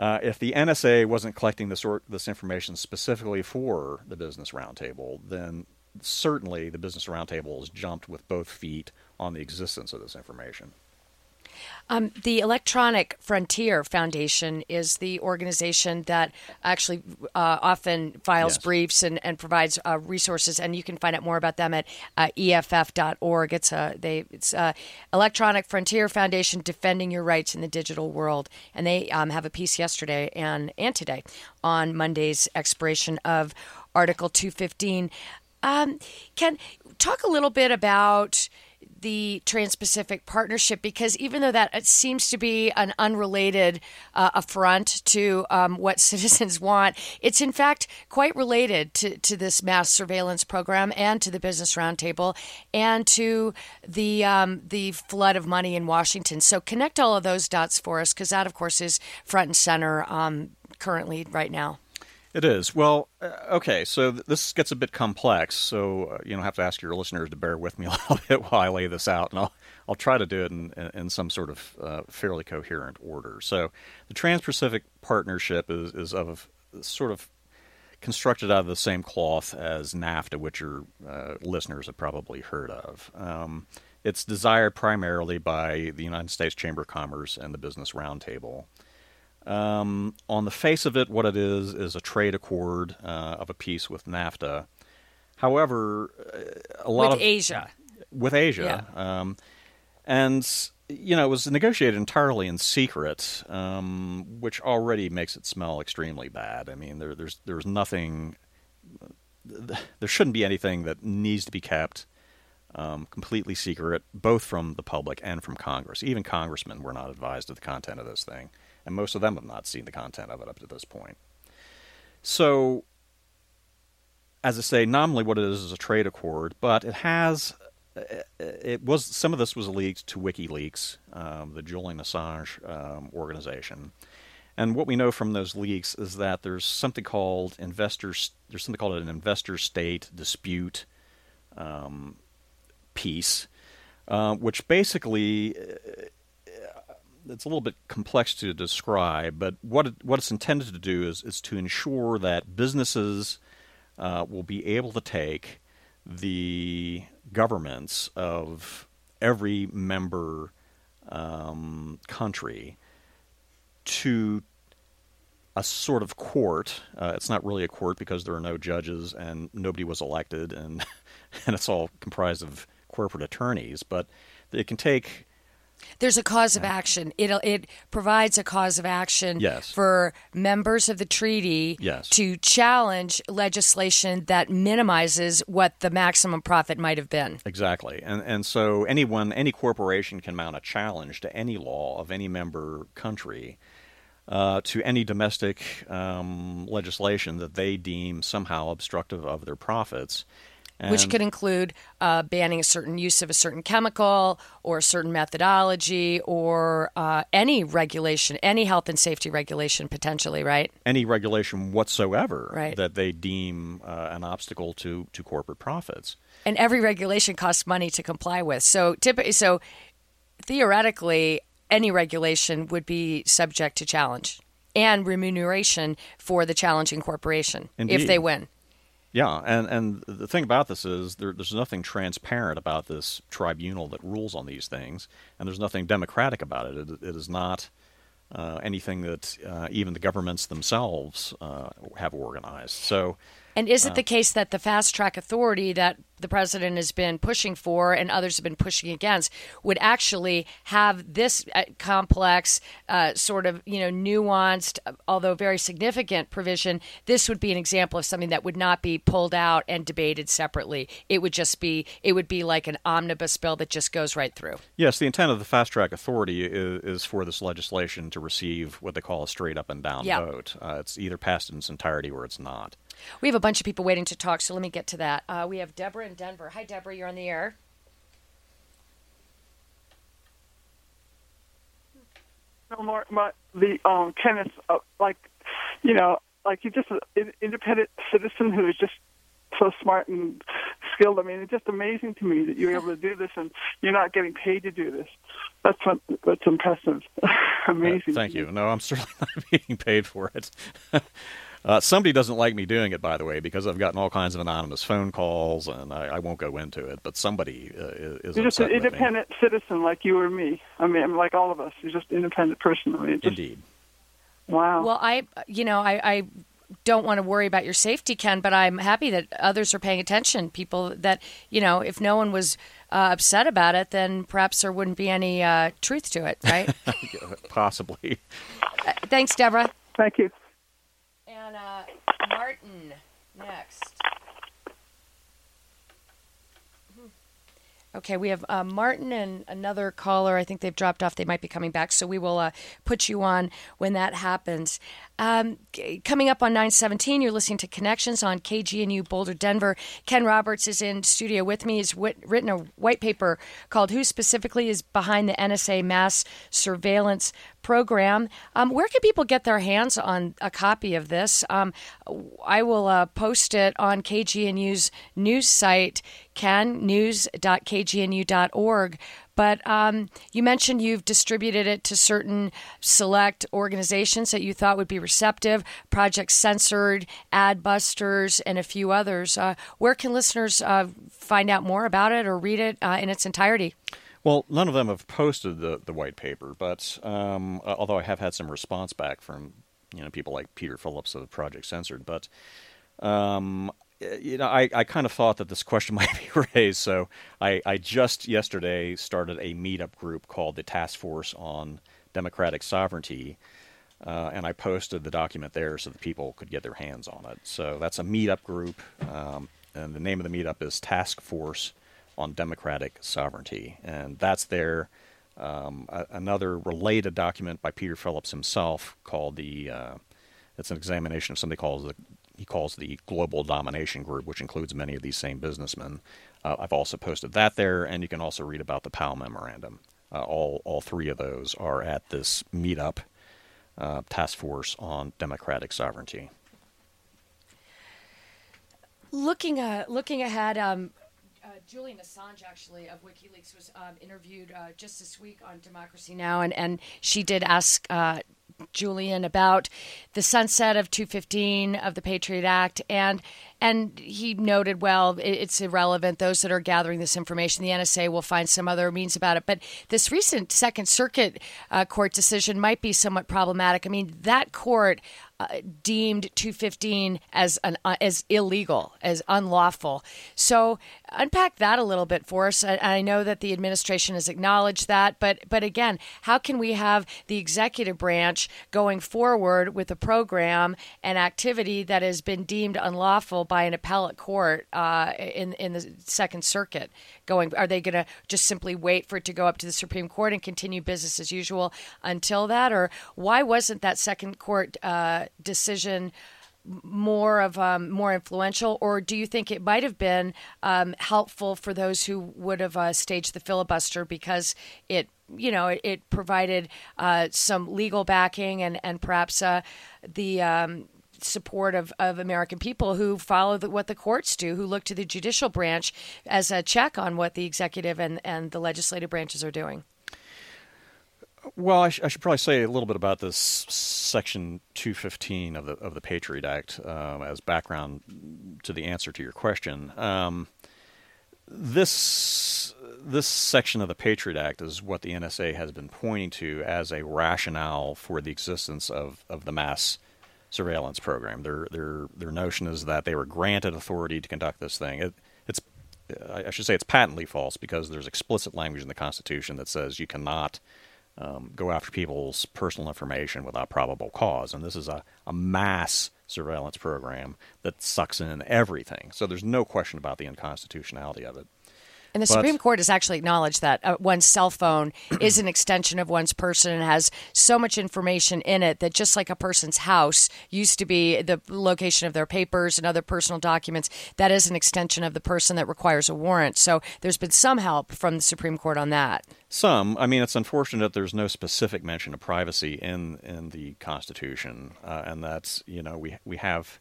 Uh, if the NSA wasn't collecting this or, this information specifically for the Business Roundtable, then certainly the Business Roundtable has jumped with both feet on the existence of this information. Um, the Electronic Frontier Foundation is the organization that actually uh, often files yes. briefs and, and provides uh, resources, and you can find out more about them at uh, EFF.org. It's a they it's a Electronic Frontier Foundation defending your rights in the digital world, and they um, have a piece yesterday and and today on Monday's expiration of Article 215. Um, Ken, talk a little bit about the Trans-Pacific Partnership because even though that seems to be an unrelated uh, affront to um, what [laughs] citizens want, it's in fact quite related to, to this mass surveillance program and to the Business Roundtable and to the um, the flood of money in Washington. So connect all of those dots for us because that, of course, is front and center um, currently right now. It is. Well, uh, okay, so th- this gets a bit complex, so uh, you know, have to ask your listeners to bear with me [laughs] a little bit while I lay this out, and I'll I'll try to do it in, in some sort of uh, fairly coherent order. So, the Trans-Pacific Partnership is is of sort of constructed out of the same cloth as NAFTA, which your uh, listeners have probably heard of. Um, it's desired primarily by the United States Chamber of Commerce and the Business Roundtable. Um, on the face of it, what it is is a trade accord uh, of a piece with NAFTA. However, uh, a lot with of Asia, with Asia, yeah. um, and you know, it was negotiated entirely in secret, um, which already makes it smell extremely bad. I mean, there, there's there's nothing, there shouldn't be anything that needs to be kept um, completely secret, both from the public and from Congress. Even congressmen were not advised of the content of this thing and most of them have not seen the content of it up to this point. So, as I say, nominally what it is is a trade accord, but it has it was some of this was leaked to WikiLeaks, um, the Julian Assange um, organization. And what we know from those leaks is that there's something called investors. There's something called an investor state dispute um, piece, uh, which basically it's a little bit complex to describe, but what it, what it's intended to do is is to ensure that businesses uh, will be able to take the governments of every member um, country to a sort of court. Uh, it's not really a court because there are no judges and nobody was elected, and [laughs] and it's all comprised of corporate attorneys. But it can take there's a cause of action. It it provides a cause of action Yes. for members of the treaty Yes. to challenge legislation that minimizes what the maximum profit might have been. Exactly. And and so anyone any corporation can mount a challenge to any law of any member country uh, to any domestic um, legislation that they deem somehow obstructive of their profits. Which could include uh, banning a certain use of a certain chemical or a certain methodology or uh, any regulation, any health and safety regulation potentially, right? any regulation whatsoever Right. that they deem uh, an obstacle to, to corporate profits. and every regulation costs money to comply with. So typically, so theoretically, any regulation would be subject to challenge and remuneration for the challenging corporation if they win. Yeah, and, and the thing about this is there, there's nothing transparent about this tribunal that rules on these things, and there's nothing democratic about it. It, it is not uh, anything that uh, even the governments themselves uh, have organized. So, And is it the case that the fast track authority that the president has been pushing for and others have been pushing against would actually have this uh, complex, uh, sort of you know nuanced, although very significant provision? This would be an example of something that would not be pulled out and debated separately. It would just be it would be like an omnibus bill that just goes right through. yes, the intent of the fast track authority is, is for this legislation to receive what they call a straight up and down vote. Uh, it's either passed in its entirety or it's not. We have a bunch of people waiting to talk, so let me get to that. Uh, we have Deborah in Denver. Hi, Deborah. You're on the air. No more, my, the um, Kenneth, uh, like, you know, like you're just an independent citizen who is just so smart and skilled. I mean, it's just amazing to me that you're able to do this and you're not getting paid to do this. That's what, that's impressive. [laughs] amazing. Thank you. No, I'm certainly [laughs] not being paid for it. [laughs] uh, somebody doesn't like me doing it, by the way, because I've gotten all kinds of anonymous phone calls, and I, I won't go into it. But somebody uh, is You're just an upset with me. independent citizen like you or me. I mean, like all of us. You're just an independent person. I mean, just, Indeed. wow. Well, I, you know, I, I don't want to worry about your safety, Ken, but I'm happy that others are paying attention. People that, you know, if no one was uh, upset about it, then perhaps there wouldn't be any uh, truth to it, right? [laughs] Possibly. Uh, Thanks, Deborah. Thank you. And uh, Martin next. Okay, we have uh, Martin and another caller. I think they've dropped off. They might be coming back, so we will uh, put you on when that happens. Um, coming up on 917, you're listening to Connections on KGNU Boulder, Denver. Ken Roberts is in studio with me. He's wit- written a white paper called Who Specifically is Behind the NSA Mass Surveillance Program. Um, where can people get their hands on a copy of this? Um, I will uh, post it on KGNU's news site, cannews.kgnu.org. But um, you mentioned you've distributed it to certain select organizations that you thought would be receptive, Project Censored, Adbusters, and a few others. Uh, where can listeners uh, find out more about it or read it uh, in its entirety? Well, none of them have posted the, the white paper, but um, although I have had some response back from you know people like Peter Phillips of Project Censored, but um, you know I, I kind of thought that this question [laughs] might be raised, so I, I just yesterday started a meetup group called the Task Force on Democratic Sovereignty. Uh, and I posted the document there so that people could get their hands on it. So that's a meetup group, um, and the name of the meetup is Task Force on Democratic Sovereignty, and that's there. Um, a, another related document by Peter Phillips himself called the. Uh, it's an examination of something called the he calls the Global Domination Group, which includes many of these same businessmen. Uh, I've also posted that there, and you can also read about the Powell Memorandum. Uh, all all three of those are at this meetup, uh, Task Force on Democratic Sovereignty. Looking uh, looking ahead, um, uh, Julian Assange actually of WikiLeaks was um, interviewed uh, just this week on Democracy Now, and and she did ask. Julian about the sunset of 215 of the Patriot Act and and he noted, well, it's irrelevant. Those that are gathering this information, the NSA will find some other means about it. But this recent Second Circuit uh, court decision might be somewhat problematic. I mean, that court uh, deemed 215 as an uh, as illegal, as unlawful. So unpack that a little bit for us. I, I, know that the administration has acknowledged that, but but again, how can we have the executive branch going forward with a program and activity that has been deemed unlawful by an appellate court uh, in in the Second Circuit? Going, are they going to just simply wait for it to go up to the Supreme Court and continue business as usual until that, or why wasn't that Second Court? Uh, decision more of um, more influential, or do you think it might have been um, helpful for those who would have uh, staged the filibuster because it you know it, provided uh, some legal backing and and perhaps uh, the um, support of, of American people who follow the, what the courts do, who look to the judicial branch as a check on what the executive and, and the legislative branches are doing? Well, I, sh- I, should probably say a little bit about this Section 215 of the of the Patriot Act uh, as background to the answer to your question. Um, this this section of the Patriot Act is what the NSA has been pointing to as a rationale for the existence of, of the mass surveillance program. Their their their notion is that they were granted authority to conduct this thing. It, it's I should say it's patently false because there's explicit language in the Constitution that says you cannot um, go after people's personal information without probable cause. And this is a, a mass surveillance program that sucks in everything. So there's no question about the unconstitutionality of it. And the but, Supreme Court has actually acknowledged that uh, one's cell phone [clears throat] is an extension of one's person and has so much information in it that just like a person's house used to be the location of their papers and other personal documents, that is an extension of the person that requires a warrant. So there's been some help from the Supreme Court on that. Some. I mean, it's unfortunate that there's no specific mention of privacy in in the Constitution, uh, and that's you know we we have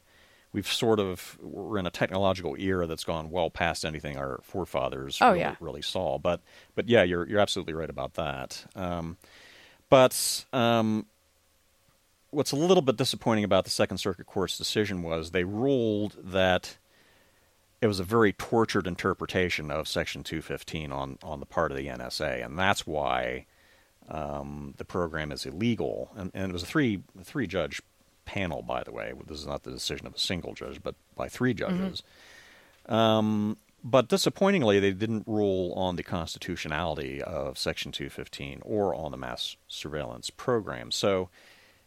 we've sort of we're in a technological era that's gone well past anything our forefathers oh, really, yeah. really saw. But but yeah, you're you're absolutely right about that. Um, but um, what's a little bit disappointing about the Second Circuit Court's decision was they ruled that it was a very tortured interpretation of Section 215 on on the part of the NSA, and that's why. Um, the program is illegal, and, and it was a three three judge panel, by the way. This is not the decision of a single judge, but by three mm-hmm. judges. Mm-hmm. Um, but disappointingly, they didn't rule on the constitutionality of Section 215 or on the mass surveillance program. So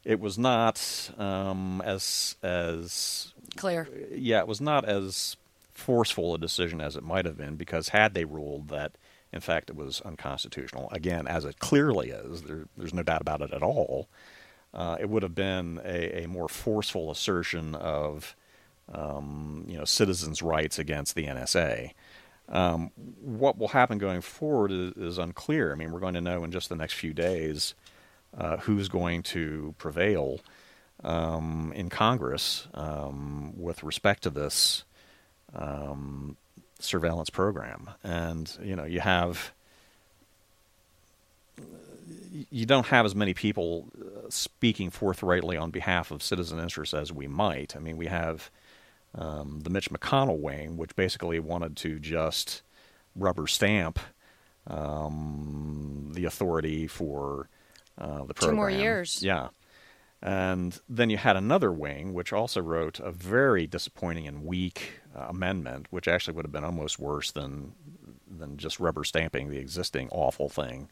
it was not um, as as clear. Yeah, it was not as forceful a decision as it might have been because had they ruled that in fact it was unconstitutional, again, as it clearly is, there, there's no doubt about it at all uh, it would have been a, a more forceful assertion of um, you know citizens' rights against the NSA. Um, what will happen going forward is, is, unclear. I mean, we're going to know in just the next few days uh, who's going to prevail um, in Congress um, with respect to this um, surveillance program. And you know, you have you don't have as many people uh, speaking forthrightly on behalf of citizen interests as we might. I mean, we have um, the Mitch McConnell wing, which basically wanted to just rubber stamp um, the authority for uh, the program. Two more years. Yeah. And then you had another wing, which also wrote a very disappointing and weak uh, amendment, which actually would have been almost worse than than just rubber stamping the existing awful thing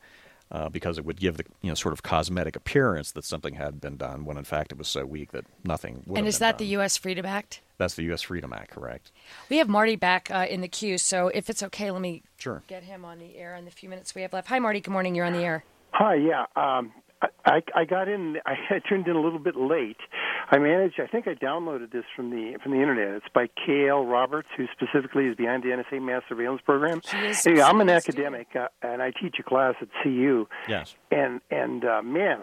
uh, because it would give the you know sort of cosmetic appearance that something had been done when in fact it was so weak that nothing. and is that done. the U.S. Freedom Act? That's the U.S. Freedom Act, correct? We have Marty back uh, in the queue, so if it's okay, let me sure. get him on the air in the few minutes we have left. Hi, Marty. Good morning. You're on the air. Hi. Yeah. Um, I, I got in. [laughs] I turned in a little bit late. I managed. I think I downloaded this from the from the internet. It's by K.L. Roberts, who specifically is behind the NSA mass surveillance program. Anyway, I'm an academic, uh, and I teach a class at CU. Yes. And and uh, man,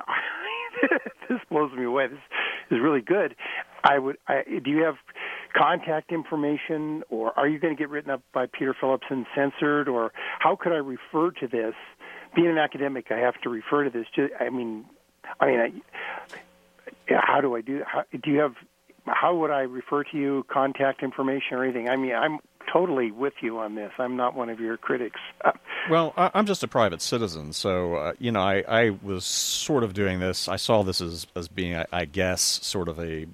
[laughs] this blows me away. This is really good. I would. I, do you have contact information, or are you going to get written up by Peter Phillips and censored, or how could I refer to this? Being an academic, I have to refer to this. I mean, I mean, I, how do I do? How, do you have how would I refer to you? Contact information or anything? I mean, I'm totally with you on this. I'm not one of your critics. [laughs] well, I, am just a private citizen, so uh, you know, I, I was sort of doing this. I saw this as as being, I, I guess, sort of a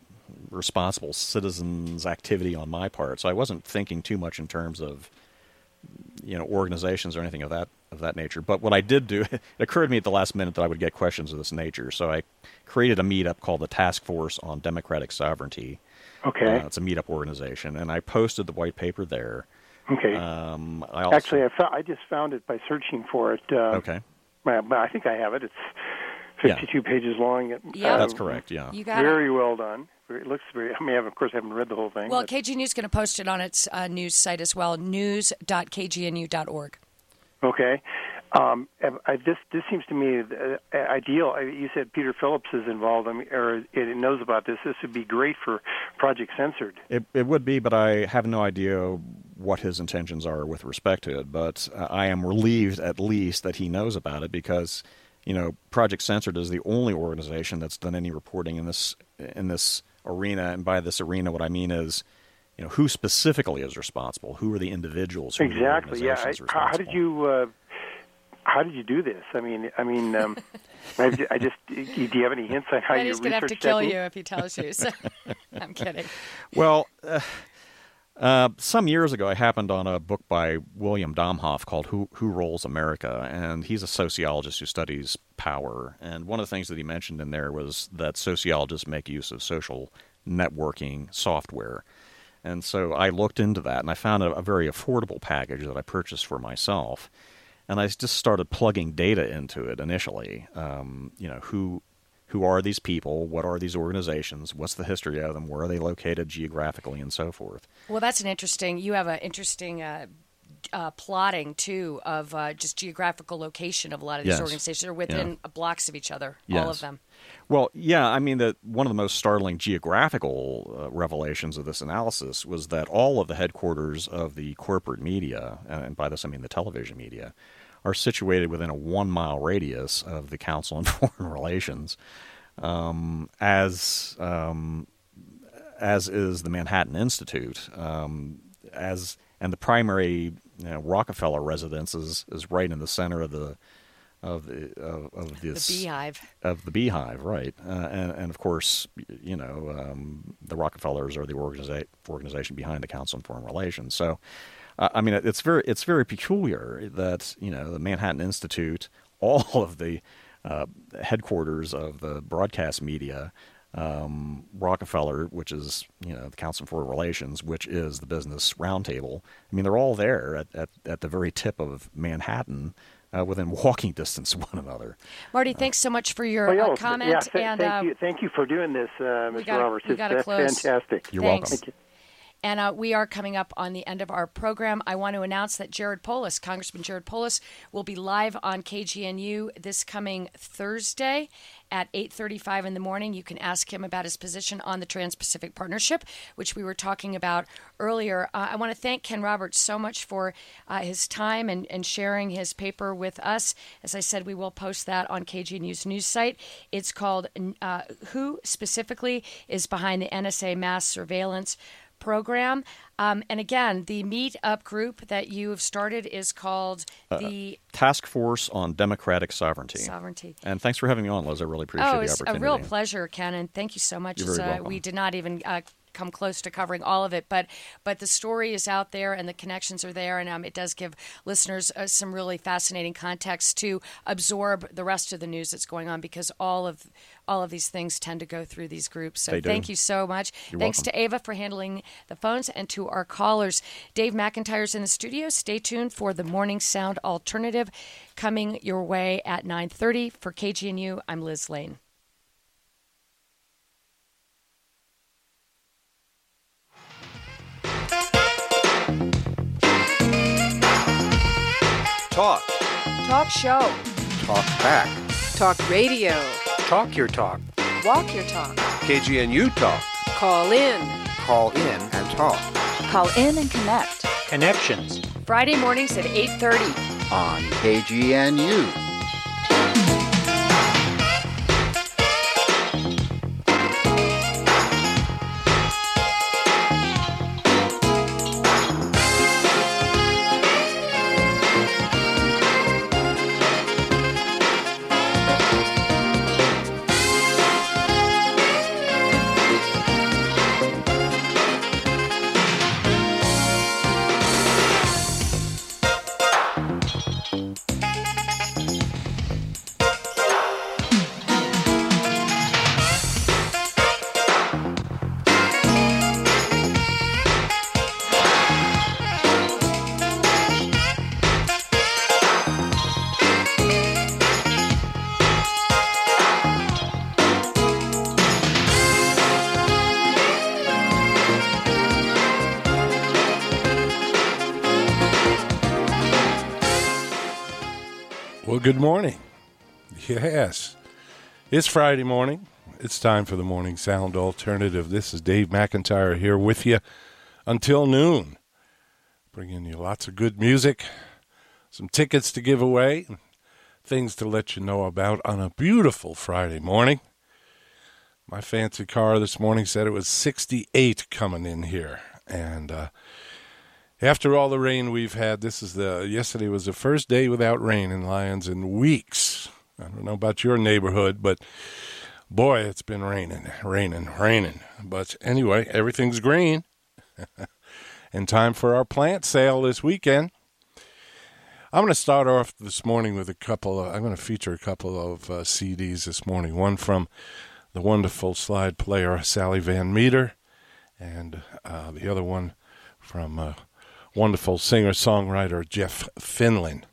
responsible citizens activity on my part. So I wasn't thinking too much in terms of you know organizations or anything of that of that nature. But what I did do, [laughs] it occurred to me at the last minute that I would get questions of this nature. So I created a meetup called the Task Force on Democratic Sovereignty. Okay. Uh, it's a meetup organization, and I posted the white paper there. Okay. Um, I also, Actually, I, found, I just found it by searching for it. Uh, okay. But I think I have it. It's 52 yeah. pages long. Yeah, uh, that's correct. Yeah, you got very it. well done. It looks very. I mean, I of course, I haven't read the whole thing. Well, but. KG News is going to post it on its uh, news site as well, news.kgnu.org. Okay. Um, I, this this seems to me uh, ideal. You said Peter Phillips is involved, I mean, or it knows about this. This would be great for Project Censored. It it would be, but I have no idea what his intentions are with respect to it. But uh, I am relieved, at least, that he knows about it because you know Project Censored is the only organization that's done any reporting in this in this arena. And by this arena, what I mean is you know who specifically is responsible who are the individuals who exactly yeah I, how did you uh, how did you do this? I mean, I mean, um, [laughs] I just do you have any hints on how you He's going to have to kill you if he tells you. So. [laughs] I'm kidding. Well. Uh, uh, some years ago, I happened on a book by William Domhoff called "Who Who Rules America," and he's a sociologist who studies power. And one of the things that he mentioned in there was that sociologists make use of social networking software. And so I looked into that, and I found a, a very affordable package that I purchased for myself and I just started plugging data into it initially. Um, you know, who who are these people? What are these organizations? What's the history of them? Where are they located geographically, and so forth? Well, that's an interesting. You have an interesting. Uh, uh, plotting too of uh, just geographical location of a lot of these yes. organizations are within yeah. blocks of each other, yes. all of them. Well, yeah, I mean that one of the most startling geographical uh, revelations of this analysis was that all of the headquarters of the corporate media, and by this I mean the television media, are situated within a one mile radius of the Council on [laughs] Foreign Relations, um, as um, as is the Manhattan Institute, um, as and the primary you know, Rockefeller residence is, is right in the center of the of the of, of this the beehive of the beehive, right? Uh, and and of course, you know, um, the Rockefellers are the organiza- organization behind the Council on Foreign Relations. So, uh, I mean, it's very it's very peculiar that you know the Manhattan Institute, [laughs] all of the uh, headquarters of the broadcast media. Um, Rockefeller, which is you know the Council on Foreign Relations, which is the Business Roundtable. I mean, they're all there at, at, at the very tip of Manhattan, uh, within walking distance of one another. Marty, thanks so much for your well, uh, comment. Yeah, th- and, thank uh, you, thank you for doing this, uh, Mr. gotta, Roberts. We gotta that's close. fantastic. You're Thanks. welcome. And uh, we are coming up on the end of our program. I want to announce that Jared Polis, Congressman Jared Polis, will be live on KGNU this coming Thursday at 8:35 in the morning. You can ask him about his position on the Trans-Pacific Partnership, which we were talking about earlier. Uh, I want to thank Ken Roberts so much for uh, his time and, and sharing his paper with us. As I said, we will post that on KGNU's news site. It's called uh, "Who Specifically Is Behind the NSA Mass Surveillance." Program. Um, and again, the meetup group that you have started is called the uh, Task Force on Democratic Sovereignty. Sovereignty. And thanks for having me on, Liz. I really appreciate oh, the it's opportunity. a real pleasure, Ken, and thank you so much. Uh, we did not even uh, come close to covering all of it, but but the story is out there and the connections are there, and um, it does give listeners uh, some really fascinating context to absorb the rest of the news that's going on because all of all of these things tend to go through these groups. So thank you so much. You're Thanks welcome. to Ava for handling the phones and to our callers. Dave McIntyre's in the studio. Stay tuned for the Morning Sound Alternative coming your way at 9:30 for KGNU. I'm Liz Lane. Talk. Talk show. Talk back. Talk radio. Talk your talk. Walk your talk. KGNU Talk. Call in. Call in and talk Call in and connect. Connections. Friday mornings at 8:30. on KGNU. Morning. Yes, it's Friday morning. It's time for the Morning Sound Alternative. This is Dave McIntyre here with you until noon, bringing you lots of good music, some tickets to give away, things to let you know about on a beautiful Friday morning. My fancy car this morning said it was 68 coming in here, and uh, after all the rain we've had, this is the yesterday was the first day without rain in Lyons in weeks. I don't know about your neighborhood, but boy, it's been raining, raining, raining. But anyway, everything's green. [laughs] and time for our plant sale this weekend. I'm going to start off this morning with a couple. Of, I'm going to feature a couple of uh, CDs this morning. One from the wonderful slide player Sally Van Meter, and uh, the other one from uh, wonderful singer songwriter Jeff Finlin.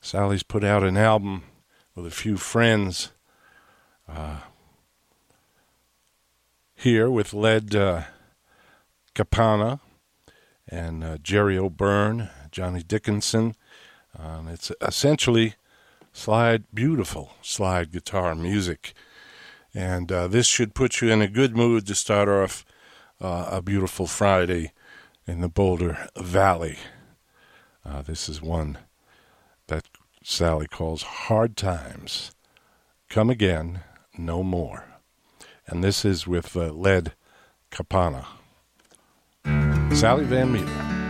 Sally's put out an album with a few friends uh, here with Led uh, Capana and uh, Jerry O'Byrne, Johnny Dickinson. Um, it's essentially slide, beautiful slide guitar music. And uh, this should put you in a good mood to start off uh, a beautiful Friday in the Boulder Valley. Uh, this is one that Sally calls Hard Times. Come again, no more. And this is with uh, Led Capana. Sally Van Meter.